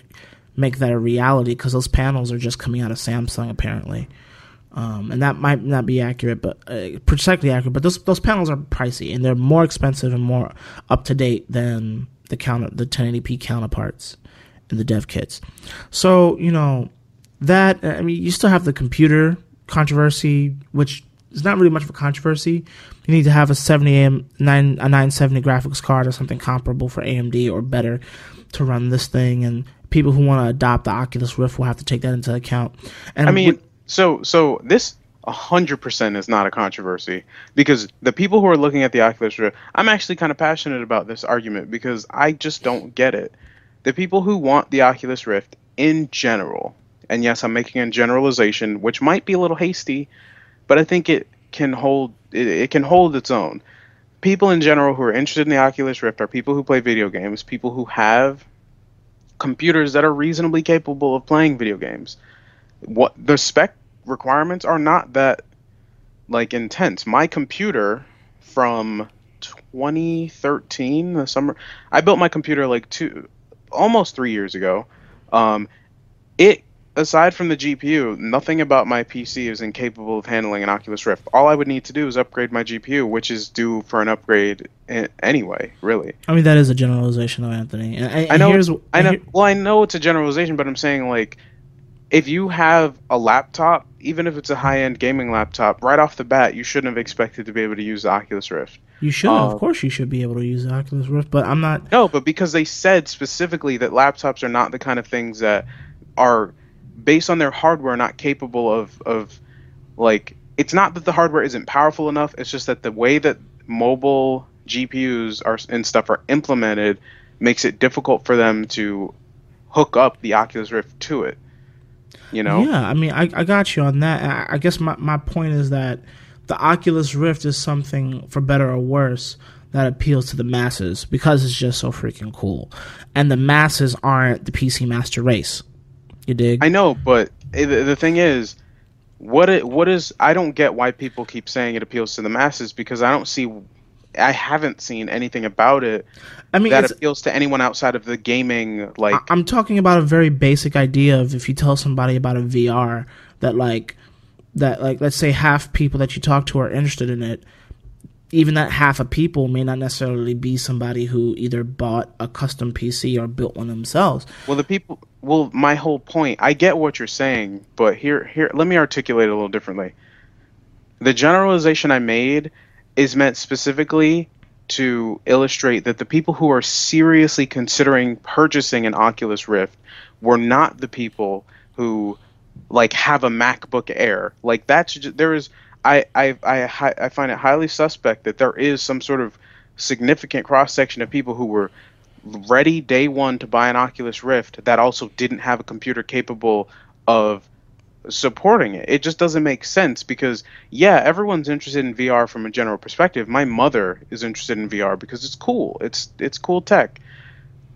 make that a reality because those panels are just coming out of Samsung apparently. Um, and that might not be accurate, but uh, precisely accurate. But those those panels are pricey and they're more expensive and more up to date than the counter the 1080p counterparts in the dev kits. So you know that I mean you still have the computer controversy, which is not really much of a controversy. You need to have a 70 AM, 9, a 970 graphics card or something comparable for AMD or better to run this thing. And people who want to adopt the Oculus Rift will have to take that into account. And I mean, so so this hundred percent is not a controversy because the people who are looking at the Oculus Rift, I'm actually kind of passionate about this argument because I just don't get it. The people who want the Oculus Rift in general, and yes, I'm making a generalization, which might be a little hasty, but I think it can hold it, it can hold its own. People in general who are interested in the Oculus Rift are people who play video games, people who have computers that are reasonably capable of playing video games. What the spec requirements are not that like intense. My computer from 2013, the summer, I built my computer like two, almost three years ago. Um, it aside from the GPU, nothing about my PC is incapable of handling an Oculus Rift. All I would need to do is upgrade my GPU, which is due for an upgrade anyway. Really. I mean, that is a generalization, though, Anthony. And I know. I know. Well, I know it's a generalization, but I'm saying like, if you have a laptop, even if it's a high-end gaming laptop, right off the bat, you shouldn't have expected to be able to use the Oculus Rift. You should, uh, of course, you should be able to use the Oculus Rift, but I'm not. No, but because they said specifically that laptops are not the kind of things that are based on their hardware not capable of of like it's not that the hardware isn't powerful enough it's just that the way that mobile gpus are and stuff are implemented makes it difficult for them to hook up the oculus rift to it you know? Yeah i mean i, I got you on that. I, I guess my, my point is that the oculus rift is something for better or worse that appeals to the masses because it's just so freaking cool. And the masses aren't the pc master race. You dig? I know, but the thing is, what it what is I don't get why people keep saying it appeals to the masses because I don't see I haven't seen anything about it. I mean, that appeals to anyone outside of the gaming. Like, I'm talking about a very basic idea of if you tell somebody about a VR that like that like let's say half people that you talk to are interested in it even that half of people may not necessarily be somebody who either bought a custom PC or built one themselves. Well, the people. Well, my whole point. I get what you're saying, but here, here, let me articulate it a little differently. The generalization I made is meant specifically to illustrate that the people who are seriously considering purchasing an Oculus Rift were not the people who like have a MacBook Air. Like that's just, there is I, I, I, I find it highly suspect that there is some sort of significant cross section of people who were ready day one to buy an Oculus Rift that also didn't have a computer capable of supporting it. It just doesn't make sense because yeah, everyone's interested in VR from a general perspective. My mother is interested in VR because it's cool. It's it's cool tech.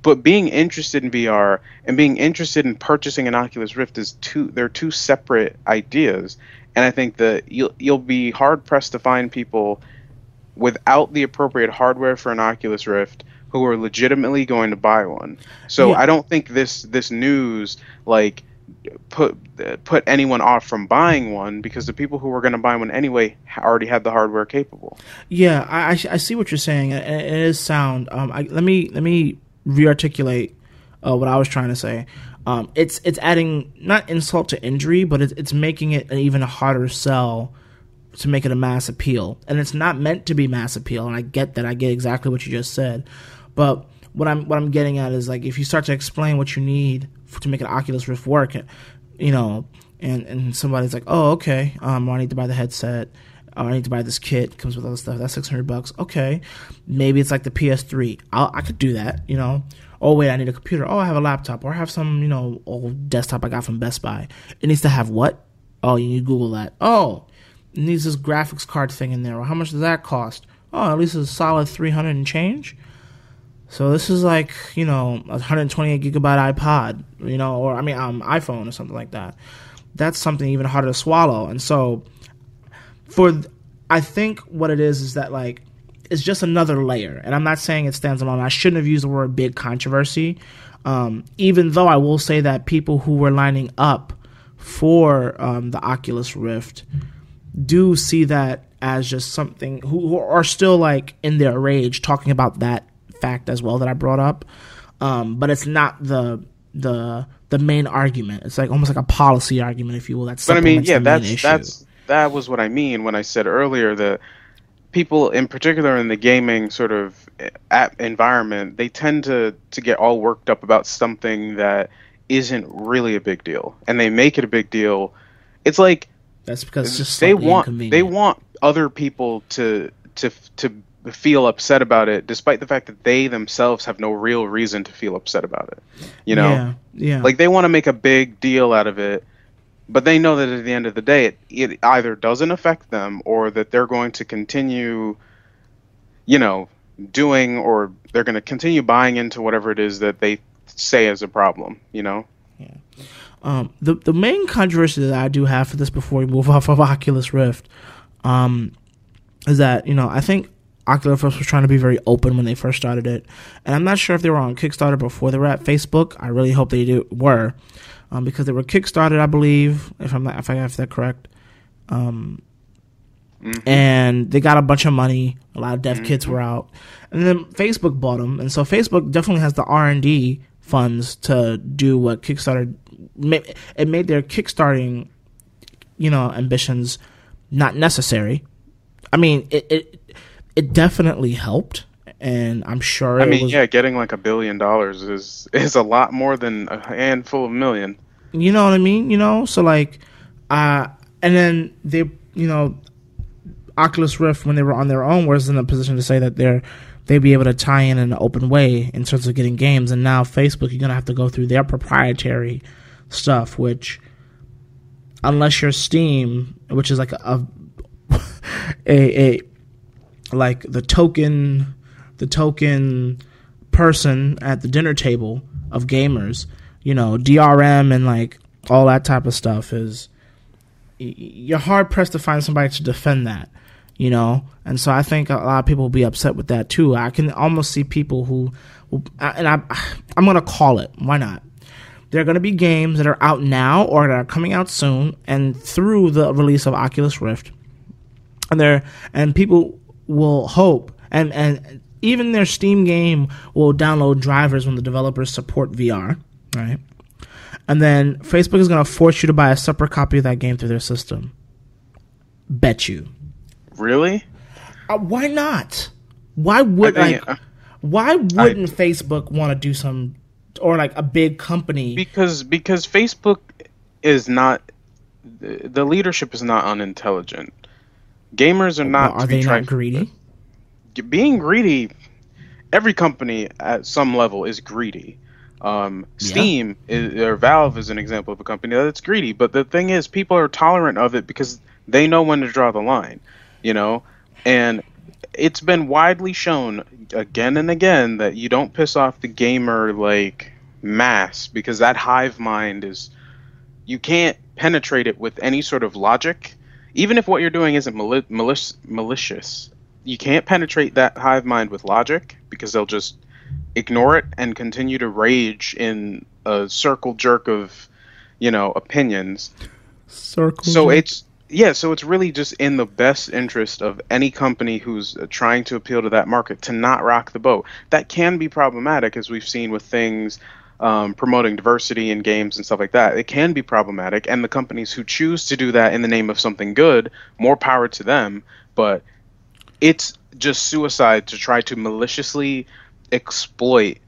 But being interested in VR and being interested in purchasing an Oculus Rift is two they're two separate ideas and I think that you'll you'll be hard pressed to find people without the appropriate hardware for an Oculus Rift who are legitimately going to buy one. So yeah. I don't think this this news like put put anyone off from buying one because the people who were going to buy one anyway already had the hardware capable. Yeah, I, I see what you're saying. It, it is sound. Um, I, let me let me rearticulate uh, what I was trying to say um, it's it's adding not insult to injury, but it's it's making it an even harder sell to make it a mass appeal, and it's not meant to be mass appeal. And I get that. I get exactly what you just said, but what I'm what I'm getting at is like if you start to explain what you need to make an Oculus Rift work, you know, and and somebody's like, oh okay, um, I need to buy the headset. Oh, I need to buy this kit. Comes with other stuff. That's six hundred bucks. Okay, maybe it's like the PS3. I'll, I could do that. You know. Oh wait, I need a computer. Oh, I have a laptop, or I have some you know old desktop I got from Best Buy. It needs to have what? Oh, you Google that. Oh, needs this graphics card thing in there. Well, how much does that cost? Oh, at least it's a solid three hundred and change. So this is like you know a 128 gigabyte iPod, you know, or I mean um, iPhone or something like that. That's something even harder to swallow. And so for I think what it is is that like it's just another layer. And I'm not saying it stands alone. I shouldn't have used the word big controversy. Um, even though I will say that people who were lining up for um, the Oculus Rift do see that as just something who, who, are still like in their rage talking about that fact as well that I brought up. Um, but it's not the the the main argument. It's like almost like a policy argument, if you will. That's but I mean, yeah, that's that's that was what I mean when I said earlier that people, in particular in the gaming sort of app environment, they tend to to get all worked up about something that isn't really a big deal, and they make it a big deal. It's like that's because just they want they want other people to to to feel upset about it, despite the fact that they themselves have no real reason to feel upset about it. You know, yeah, yeah. like they want to make a big deal out of it, but they know that at the end of the day, it, it either doesn't affect them or that they're going to continue, you know, doing or they're going to continue buying into whatever it is that they say is a problem. You know. Yeah. Um, the the main controversy that I do have for this before we move off of Oculus Rift, um, is that you know I think Oculus was trying to be very open when they first started it, and I'm not sure if they were on Kickstarter before they were at Facebook. I really hope they do, were, um, because they were Kickstarted, I believe, if I'm not, if I have that correct. Um, mm-hmm. and they got a bunch of money. A lot of dev mm-hmm. kits were out, and then Facebook bought them, and so Facebook definitely has the R and D funds to do what Kickstarter. It made their kickstarting, you know, ambitions not necessary. I mean, it, it it definitely helped, and I'm sure. I mean, was, yeah, getting like a billion dollars is is a lot more than a handful of million. You know what I mean? You know, so like, uh, and then they, you know, Oculus Rift when they were on their own was in a position to say that they're they'd be able to tie in in an open way in terms of getting games, and now Facebook, you're gonna have to go through their proprietary stuff, which unless you're Steam, which is like a a, a like the token the token person at the dinner table of gamers. You know drm and like all that type of stuff is you're hard pressed to find somebody to defend that you know? And so i think a lot of people will be upset with that too. I can almost see people who and i i'm gonna call it. Why not? There are going to be games that are out now or that are coming out soon and through the release of oculus rift and there and people will hope and and even their Steam game will download drivers when the developers support VR, right? And then Facebook is going to force you to buy a separate copy of that game through their system. Bet you. Really? Uh, why not? Why would like? Uh, why wouldn't I, Facebook want to do some or like a big company? Because because Facebook is not the leadership is not unintelligent. Gamers are not. Well, are they not greedy? Being greedy, every company at some level is greedy. Um, Steam yeah. is, or Valve is an example of a company that's greedy, but the thing is, people are tolerant of it because they know when to draw the line, you know. And it's been widely shown again and again that you don't piss off the gamer like mass because that hive mind is you can't penetrate it with any sort of logic even if what you're doing isn't mali- malicious, malicious, you can't penetrate that hive mind with logic because they'll just ignore it and continue to rage in a circle jerk of, you know, opinions. Circle. So jerk. it's yeah, so it's really just in the best interest of any company who's uh, trying to appeal to that market to not rock the boat. That can be problematic, as we've seen with things um, promoting diversity in games and stuff like that. It can be problematic, and the companies who choose to do that in the name of something good, more power to them. But it's just suicide to try to maliciously exploit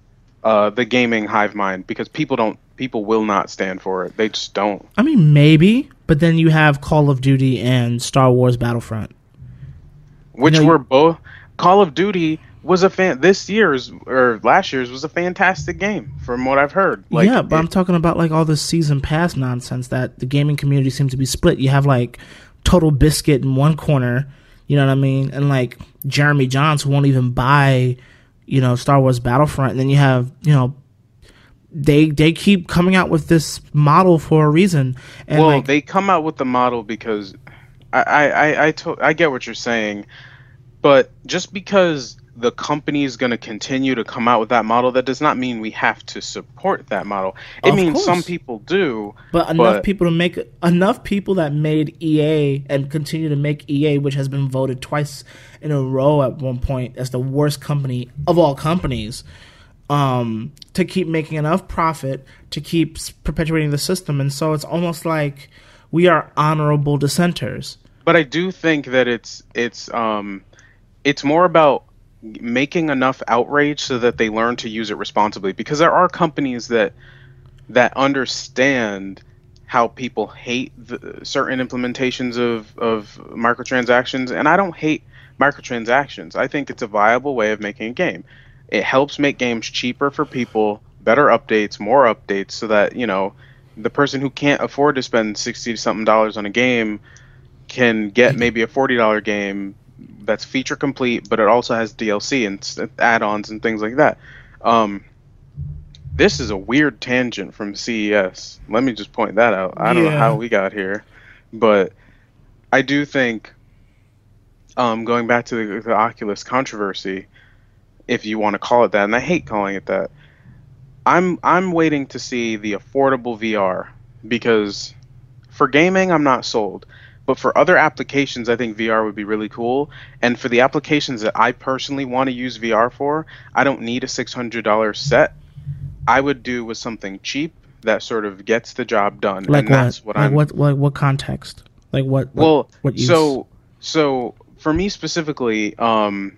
uh, the gaming hive mind because people don't people will not stand for it. They just don't. I mean, maybe, but then you have Call of Duty and Star Wars Battlefront. Which were both Call of Duty was a fan this year's or last year's was a fantastic game from what I've heard. Like yeah, but it- I'm talking about like all this season pass nonsense that the gaming community seems to be split. You have like TotalBiscuit in one corner, you know what I mean, and like Jeremy Jahns who won't even buy, you know, Star Wars Battlefront. And then you have, you know, they they keep coming out with this model for a reason. And well, like, they come out with the model because I I I I, to, I get what you're saying, but just because the company is going to continue to come out with that model, that does not mean we have to support that model. It Of means some people do. But enough but- people to make enough people that made EA and continue to make EA, which has been voted twice in a row at one point as the worst company of all companies, um, to keep making enough profit to keep perpetuating the system. And so it's almost like we are honorable dissenters. but I do think that it's it's um it's more about making enough outrage so that they learn to use it responsibly because there are companies that that understand how people hate the, certain implementations of of microtransactions and I don't hate microtransactions. I think it's a viable way of making a game. It helps make games cheaper for people, better updates, more updates so that, you know, the person who can't afford to spend 60 something dollars on a game can get maybe a forty dollar game that's feature complete, but it also has DLC and add-ons and things like that. Um, this is a weird tangent from CES. Let me just point that out. I don't know how we got here, but I do think, um, going back to the, the Oculus controversy, if you want to call it that, and I hate calling it that, I'm I'm waiting to see the affordable VR because for gaming I'm not sold. But for other applications, I think VR would be really cool. And for the applications that I personally want to use VR for, I don't need a $600 set. I would do with something cheap that sort of gets the job done. Like and what? that's what like I'm what? What context? Like what? what well, what so so for me specifically, um,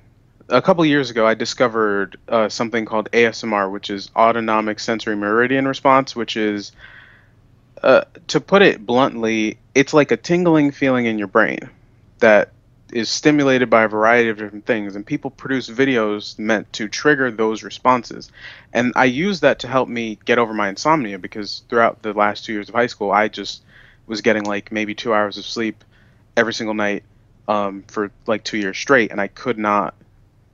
a couple years ago, I discovered uh, something called ASMR, which is autonomic sensory meridian response, which is, uh, to put it bluntly, it's like a tingling feeling in your brain that is stimulated by a variety of different things, and people produce videos meant to trigger those responses. And I use that to help me get over my insomnia because throughout the last two years of high school, I just was getting like maybe two hours of sleep every single night um, for like two years straight, and I could not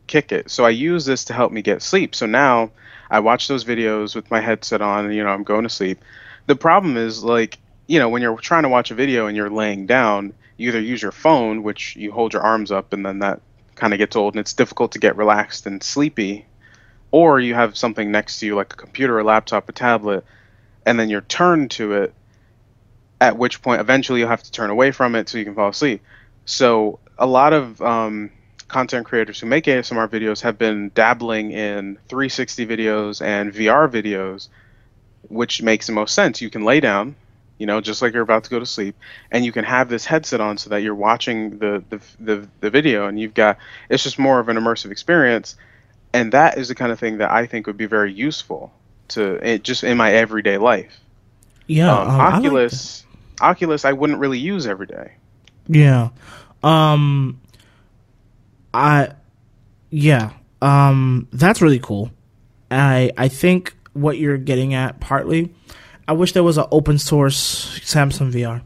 kick it. So I use this to help me get sleep. So now I watch those videos with my headset on, and you know I'm going to sleep. The problem is like you know when you're trying to watch a video and you're laying down, you either use your phone, which you hold your arms up, and then that kind of gets old, and it's difficult to get relaxed and sleepy, or you have something next to you like a computer, a laptop, a tablet, and then you're turned to it. At which point, eventually, you'll have to turn away from it so you can fall asleep. So a lot of um, content creators who make ASMR videos have been dabbling in 360 videos and VR videos, which makes the most sense. You can lay down, you know, just like you're about to go to sleep, and you can have this headset on so that you're watching the the the, the video, and you've got it's just more of an immersive experience, and that is the kind of thing that I think would be very useful to it just in my everyday life. yeah, um, um, I like Oculus, Oculus, I wouldn't really use every day. Yeah. Um I yeah. Um that's really cool. I I think what you're getting at partly I wish there was an open source Samsung VR.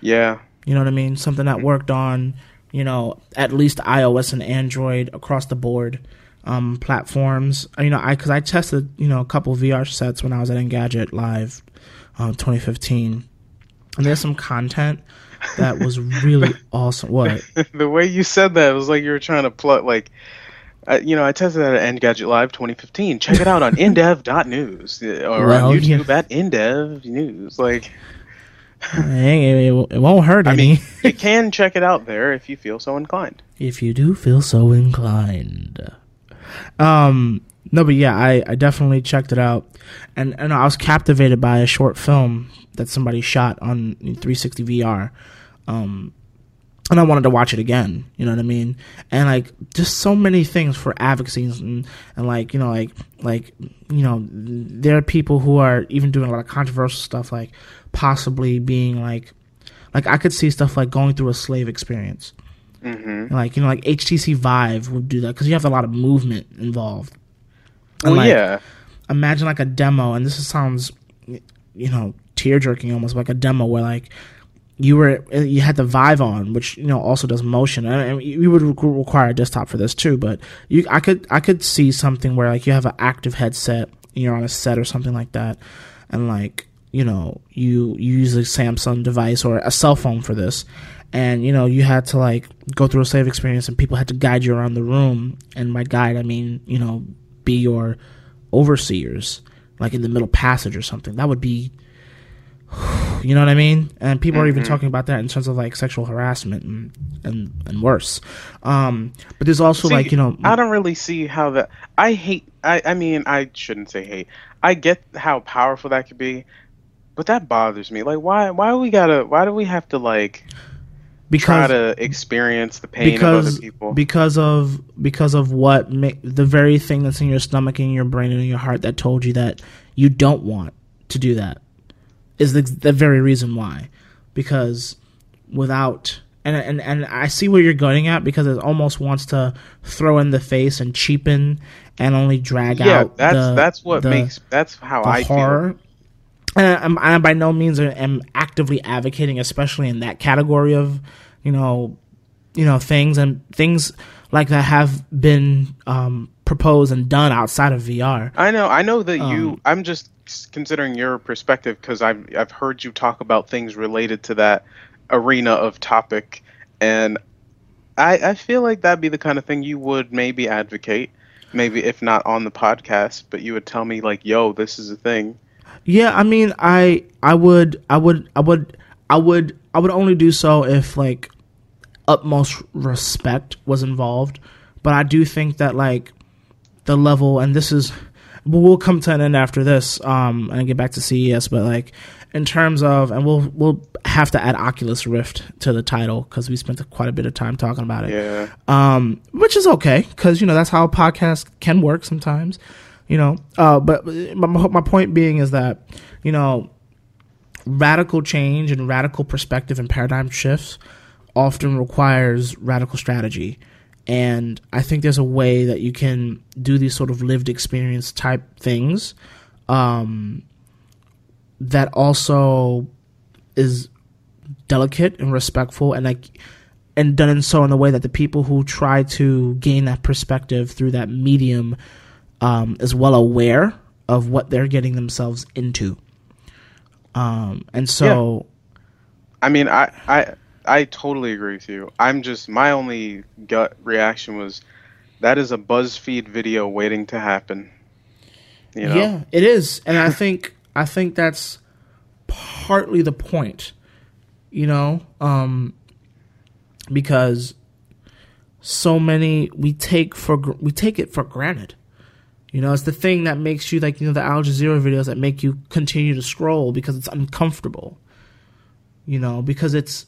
Yeah, You know what I mean? Something that worked on, you know, at least iOS and Android across the board um, platforms. You know, I because I tested you know a couple VR sets when I was at Engadget Live, um, 2015, and there's some content that was really awesome. What? the way you said that was like you were trying to plug like uh, you know, I tested that at Engadget Live 2015. Check it out on indev.news or Well, on yeah. YouTube at indev news. Like, Hey, it, it won't hurt I any mean, you can check it out there if you feel so inclined. if you do feel so inclined. Um, no, but yeah, I, I definitely checked it out, and and I was captivated by a short film that somebody shot on 360 VR, um, and I wanted to watch it again. You know what I mean? And like, just so many things for advocacy and and like you know like like you know there are people who are even doing a lot of controversial stuff like possibly being like like I could see stuff like going through a slave experience. Mm-hmm. Like you know, like HTC Vive would do that because you have a lot of movement involved. And, Well, like, yeah. imagine like a demo, and this sounds, you know, tear jerking almost like a demo where like you were uh, you had the Vive on, which you know also does motion, and, and you would re- require a desktop for this too. But you, I could I could see something where like you have an active headset, you're on a set or something like that, and like you know you, you use a Samsung device or a cell phone for this. And you know you had to like go through a slave experience, and people had to guide you around the room. And by guide, I mean you know be your overseers, like in the middle passage or something. That would be, you know what I mean? And people are even Mhm. talking about that in terms of like sexual harassment and and, and worse. Um, but there's also See, like you know, I don't really see how that. I hate. I. I mean, I shouldn't say hate. I get how powerful that could be, but that bothers me. Like, why? Why we gotta? Why do we have to like try because to experience the pain of because other people? because of because of what ma- the very thing that's in your stomach and your brain and your heart that told you that you don't want to do that is the, the very reason why because without and and and I see where you're going at because it almost wants to throw in the face and cheapen and only drag yeah, out Yeah, that's the- that's what the- makes. That's how I horror. And I'm, I by no means am actively advocating, especially in that category of, you know, you know things and things like that have been um, proposed and done outside of VR. I know. I know that Um, you. I'm just considering your perspective because I've I've heard you talk about things related to that arena of topic, and I I feel like that'd be the kind of thing you would maybe advocate. Maybe if not on the podcast, but you would tell me like, "Yo, this is a thing." Yeah, I mean, I I would I would I would I would I would only do so if like utmost respect was involved. But I do think that like the level and this is we'll come to an end after this um and get back to CES but like in terms of and we'll we'll have to add Oculus Rift to the title cuz we spent quite a bit of time talking about it Yeah. um, which is okay because you know that's how a podcast can work sometimes, you know. Uh, but my, my point being is that you know radical change and radical perspective and paradigm shifts often requires radical strategy. And I think there's a way that you can do these sort of lived experience type things um, that also is delicate and respectful and like and done in so in a way that the people who try to gain that perspective through that medium um, is well aware of what they're getting themselves into. Um, and so, I mean, I, I I totally agree with you. I'm just my only gut reaction was that is a BuzzFeed video waiting to happen. You know? yeah, it is, and I think I think that's partly the point. You know, um, because so many we take for we take it for granted. You know, it's the thing that makes you like you know the Al Jazeera videos that make you continue to scroll because it's uncomfortable. You know, because it's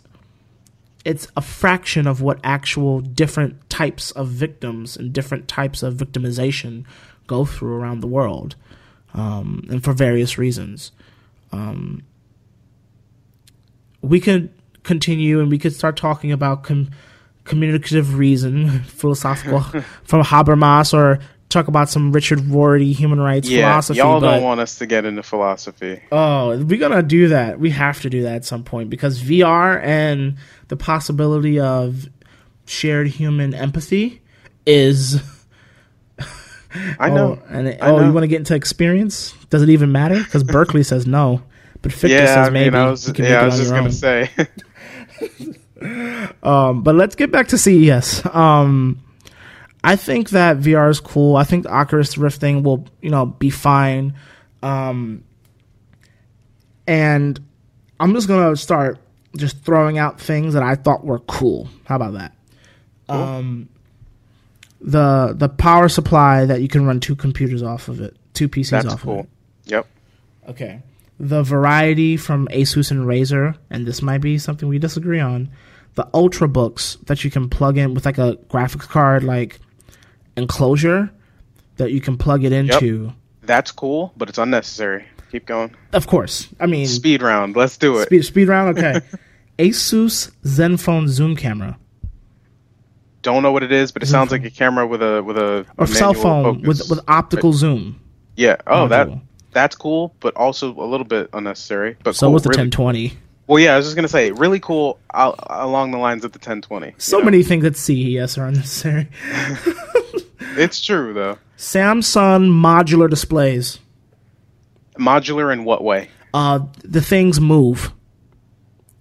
it's a fraction of what actual different types of victims and different types of victimization go through around the world, um, and for various reasons. Um, we could continue and we could start talking about com- communicative reason, philosophical from Habermas, or talk about some Richard Rorty human rights Yeah, philosophy. y'all don't want us to get into philosophy. Oh, we're gonna do that. We have to do that at some point because VR and the possibility of shared human empathy is. I know. Oh, and it, I oh, know. you want to get into experience? Does it even matter? Because Berkeley says no, but Fichte yeah, says I maybe. mean, I was, yeah, I was just gonna own. say. Um, but let's get back to CES. Um, I think that VR is cool. I think the Oculus Rift thing will, you know, be fine. Um, and I'm just gonna start just throwing out things that I thought were cool. How about that? Um, the the power supply that you can run two computers off of it, two PCs That's off of cool. it. Yep. Okay. The variety from Asus and Razer, and this might be something we disagree on. The Ultrabooks that you can plug in with like a graphics card like enclosure that you can plug it into. That's cool, but it's unnecessary. Keep going. Of course. I mean Speed round. Let's do it. speed speed round, okay. Asus Zenfone zoom camera. Don't know what it is, but it sounds like a camera with a with a Or a cell phone focus. with with optical zoom. yeah. Oh, that that's cool, but also a little bit unnecessary. But So cool, was the really- 1020. Well, yeah, I was just gonna say, really cool uh, along the lines of the 1020. So know? many things at CES are unnecessary. It's true though. Samsung modular displays. Modular in what way? uh the things move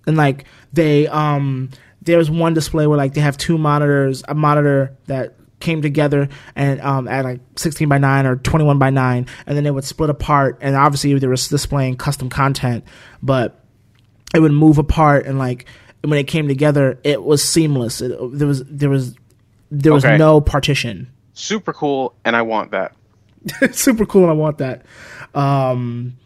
and like they um there's one display where like they have two monitors a monitor that came together and um at like 16 by 9 or 21 by 9 and then they would split apart and obviously they were displaying custom content but it would move apart and like when it came together it was seamless it, there was there was there was Okay. no partition Super cool, and I want that. super cool and I want that. Um,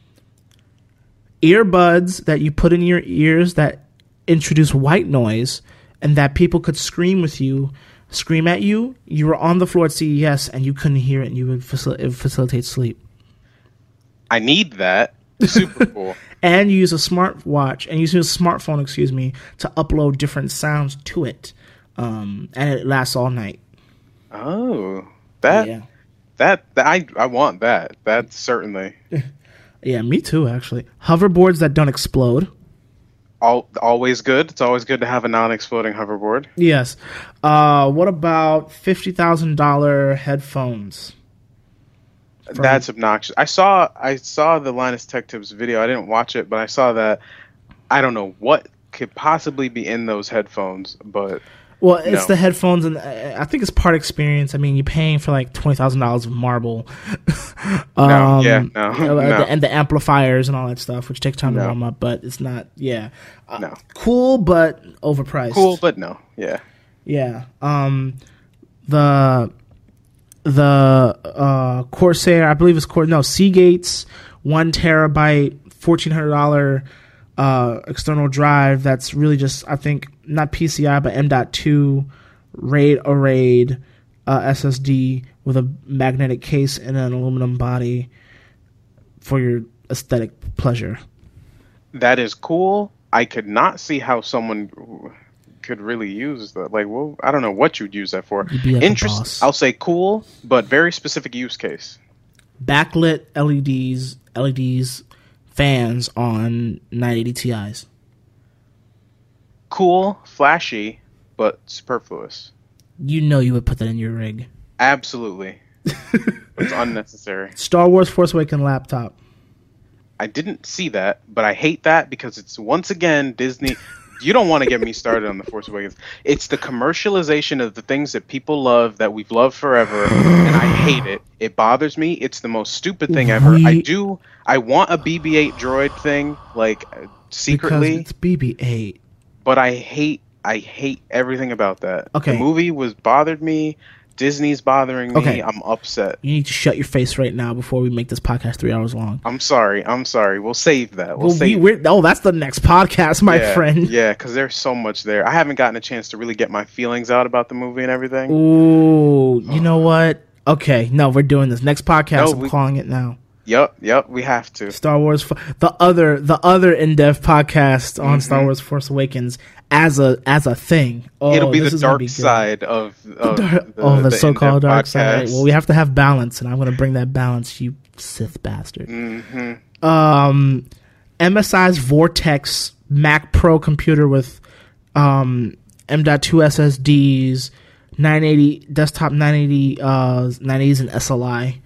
earbuds that you put in your ears that introduce white noise and that people could scream with you, scream at you. You were on the floor at CES and you couldn't hear it and you would facil- would facilitate sleep. I need that. Super cool. And you use a smartwatch and you use a smartphone, excuse me, to upload different sounds to it. Um, and it lasts all night. Oh, that yeah. that, that I I want that. That certainly Yeah, me too, actually. Hoverboards that don't explode. all always good. It's always good to have a non-exploding hoverboard. Yes. Uh, what about fifty thousand dollar headphones? That's obnoxious. I saw I saw the Linus Tech Tips video. I didn't watch it, but I saw that. I don't know what could possibly be in those headphones, but Well, it's No. the headphones, and uh, I think it's part experience. I mean, you're paying for like twenty thousand dollars of marble. No, yeah, no, no. the- and the amplifiers and all that stuff, which takes time to warm up. But it's not, yeah, uh, No. cool, but overpriced. cool. But no, yeah. Yeah. Um, the the uh, Corsair, I believe it's Cor no Seagate's one terabyte, fourteen hundred dollar uh, external drive. That's really just I think not PCI but M.2 RAID arrayed uh, SSD with a magnetic case and an aluminum body for your aesthetic pleasure. That is cool. I could not see how someone could really use that. Like, well, I don't know what you'd use that for. Like Interest. I'll say cool, but very specific use case. Backlit LEDs, LEDs, fans on 980 Ti's. Cool, flashy, but superfluous. You know you would put that in your rig. Absolutely. it's unnecessary. Star Wars Force Awakens laptop. I didn't see that, but I hate that because it's once again Disney. You don't want to get me started on the Force Awakens. It's the commercialization of the things that people love that we've loved forever, and I hate it. It bothers me. It's the most stupid thing ever. I do. I want a BB-8 droid thing, like secretly, Because it's BB-8. but I hate. I hate everything about that. Okay. The movie was bothered me. Disney's bothering me. Okay. I'm upset. You need to shut your face right now before we make this podcast three hours long. I'm sorry. I'm sorry. We'll save that. We'll Well, we, save we're, oh, that's the next podcast, my yeah, friend. Yeah, because there's so much there. I haven't gotten a chance to really get my feelings out about the movie and everything. Ooh, you know what? Okay, no, we're doing this next podcast. No, I'm we- calling it now. Yep, yep, we have to. Star Wars, the other, the other in-depth podcast on Mm-hmm. Star Wars Force Awakens as a as a thing. Oh, It'll be the dark be side of, of Dark- oh, the, so-called in-depth dark side. podcast. Well, we have to have balance, and I'm going to bring that balance, you Sith bastard. Mhm. Um, MSI's Vortex Mac Pro computer with um, M.2 SSDs, 980 desktop 980 uh 980s and SLI.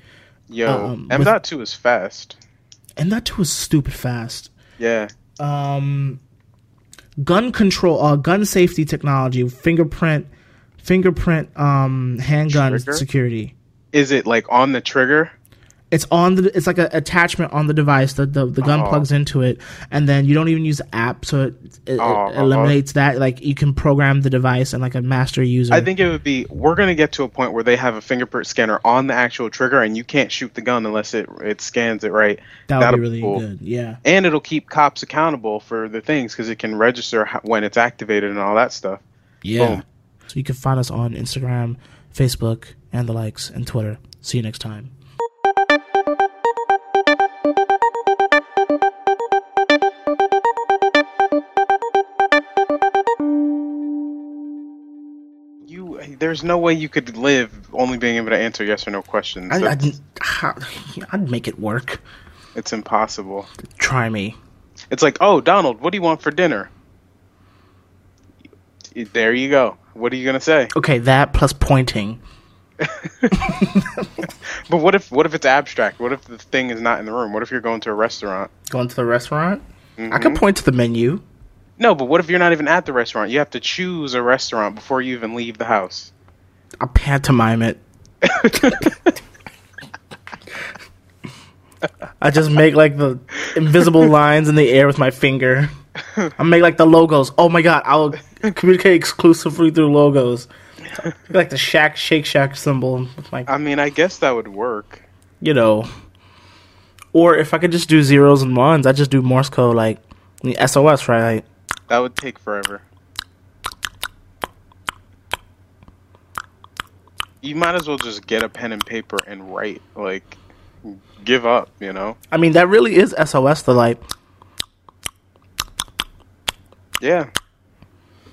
Yo, um, M dot two is fast. And that too is stupid fast. Yeah, um, gun control, uh, gun safety technology, fingerprint, fingerprint, um, handgun Trigger? security. is it like on the trigger? It's on the. It's like an attachment on the device. The the, the gun Oh. plugs into it, and then you don't even use the app, so it, it, Oh, it uh-huh. eliminates that. Like you can program the device and like a master user. I think it would be we're gonna get to a point where they have a fingerprint scanner on the actual trigger, and you can't shoot the gun unless it it scans it right. that would that'll be be really cool. good. Yeah. And it'll keep cops accountable for the things because it can register when it's activated and all that stuff. Yeah. Boom. So you can find us on Instagram, Facebook, and the likes, and Twitter. See you next time. There's no way you could live only being able to answer yes or no questions. I, I'd, I'd make it work. it's impossible. Try me. It's like, oh, Donald, what do you want for dinner? There you go. What are you gonna say? Okay, that plus pointing. But what if what if it's abstract? What if the thing is not in the room? What if you're going to a restaurant? Going to the restaurant. I Mhm. could point to the menu. No, but what if you're not even at the restaurant? You have to choose a restaurant before you even leave the house. I'll pantomime it. I just make like the invisible lines in the air with my finger. I make like the logos. Oh my god, I'll communicate exclusively through logos. Like the Shack Shake Shack symbol my I mean, I guess that would work. you know. Or if I could just do zeros and ones, I just do Morse code like the SOS, right? Like, That would take forever. You might as well just get a pen and paper and write. Like, give up, you know? I mean, that really is SOS. The like, Yeah.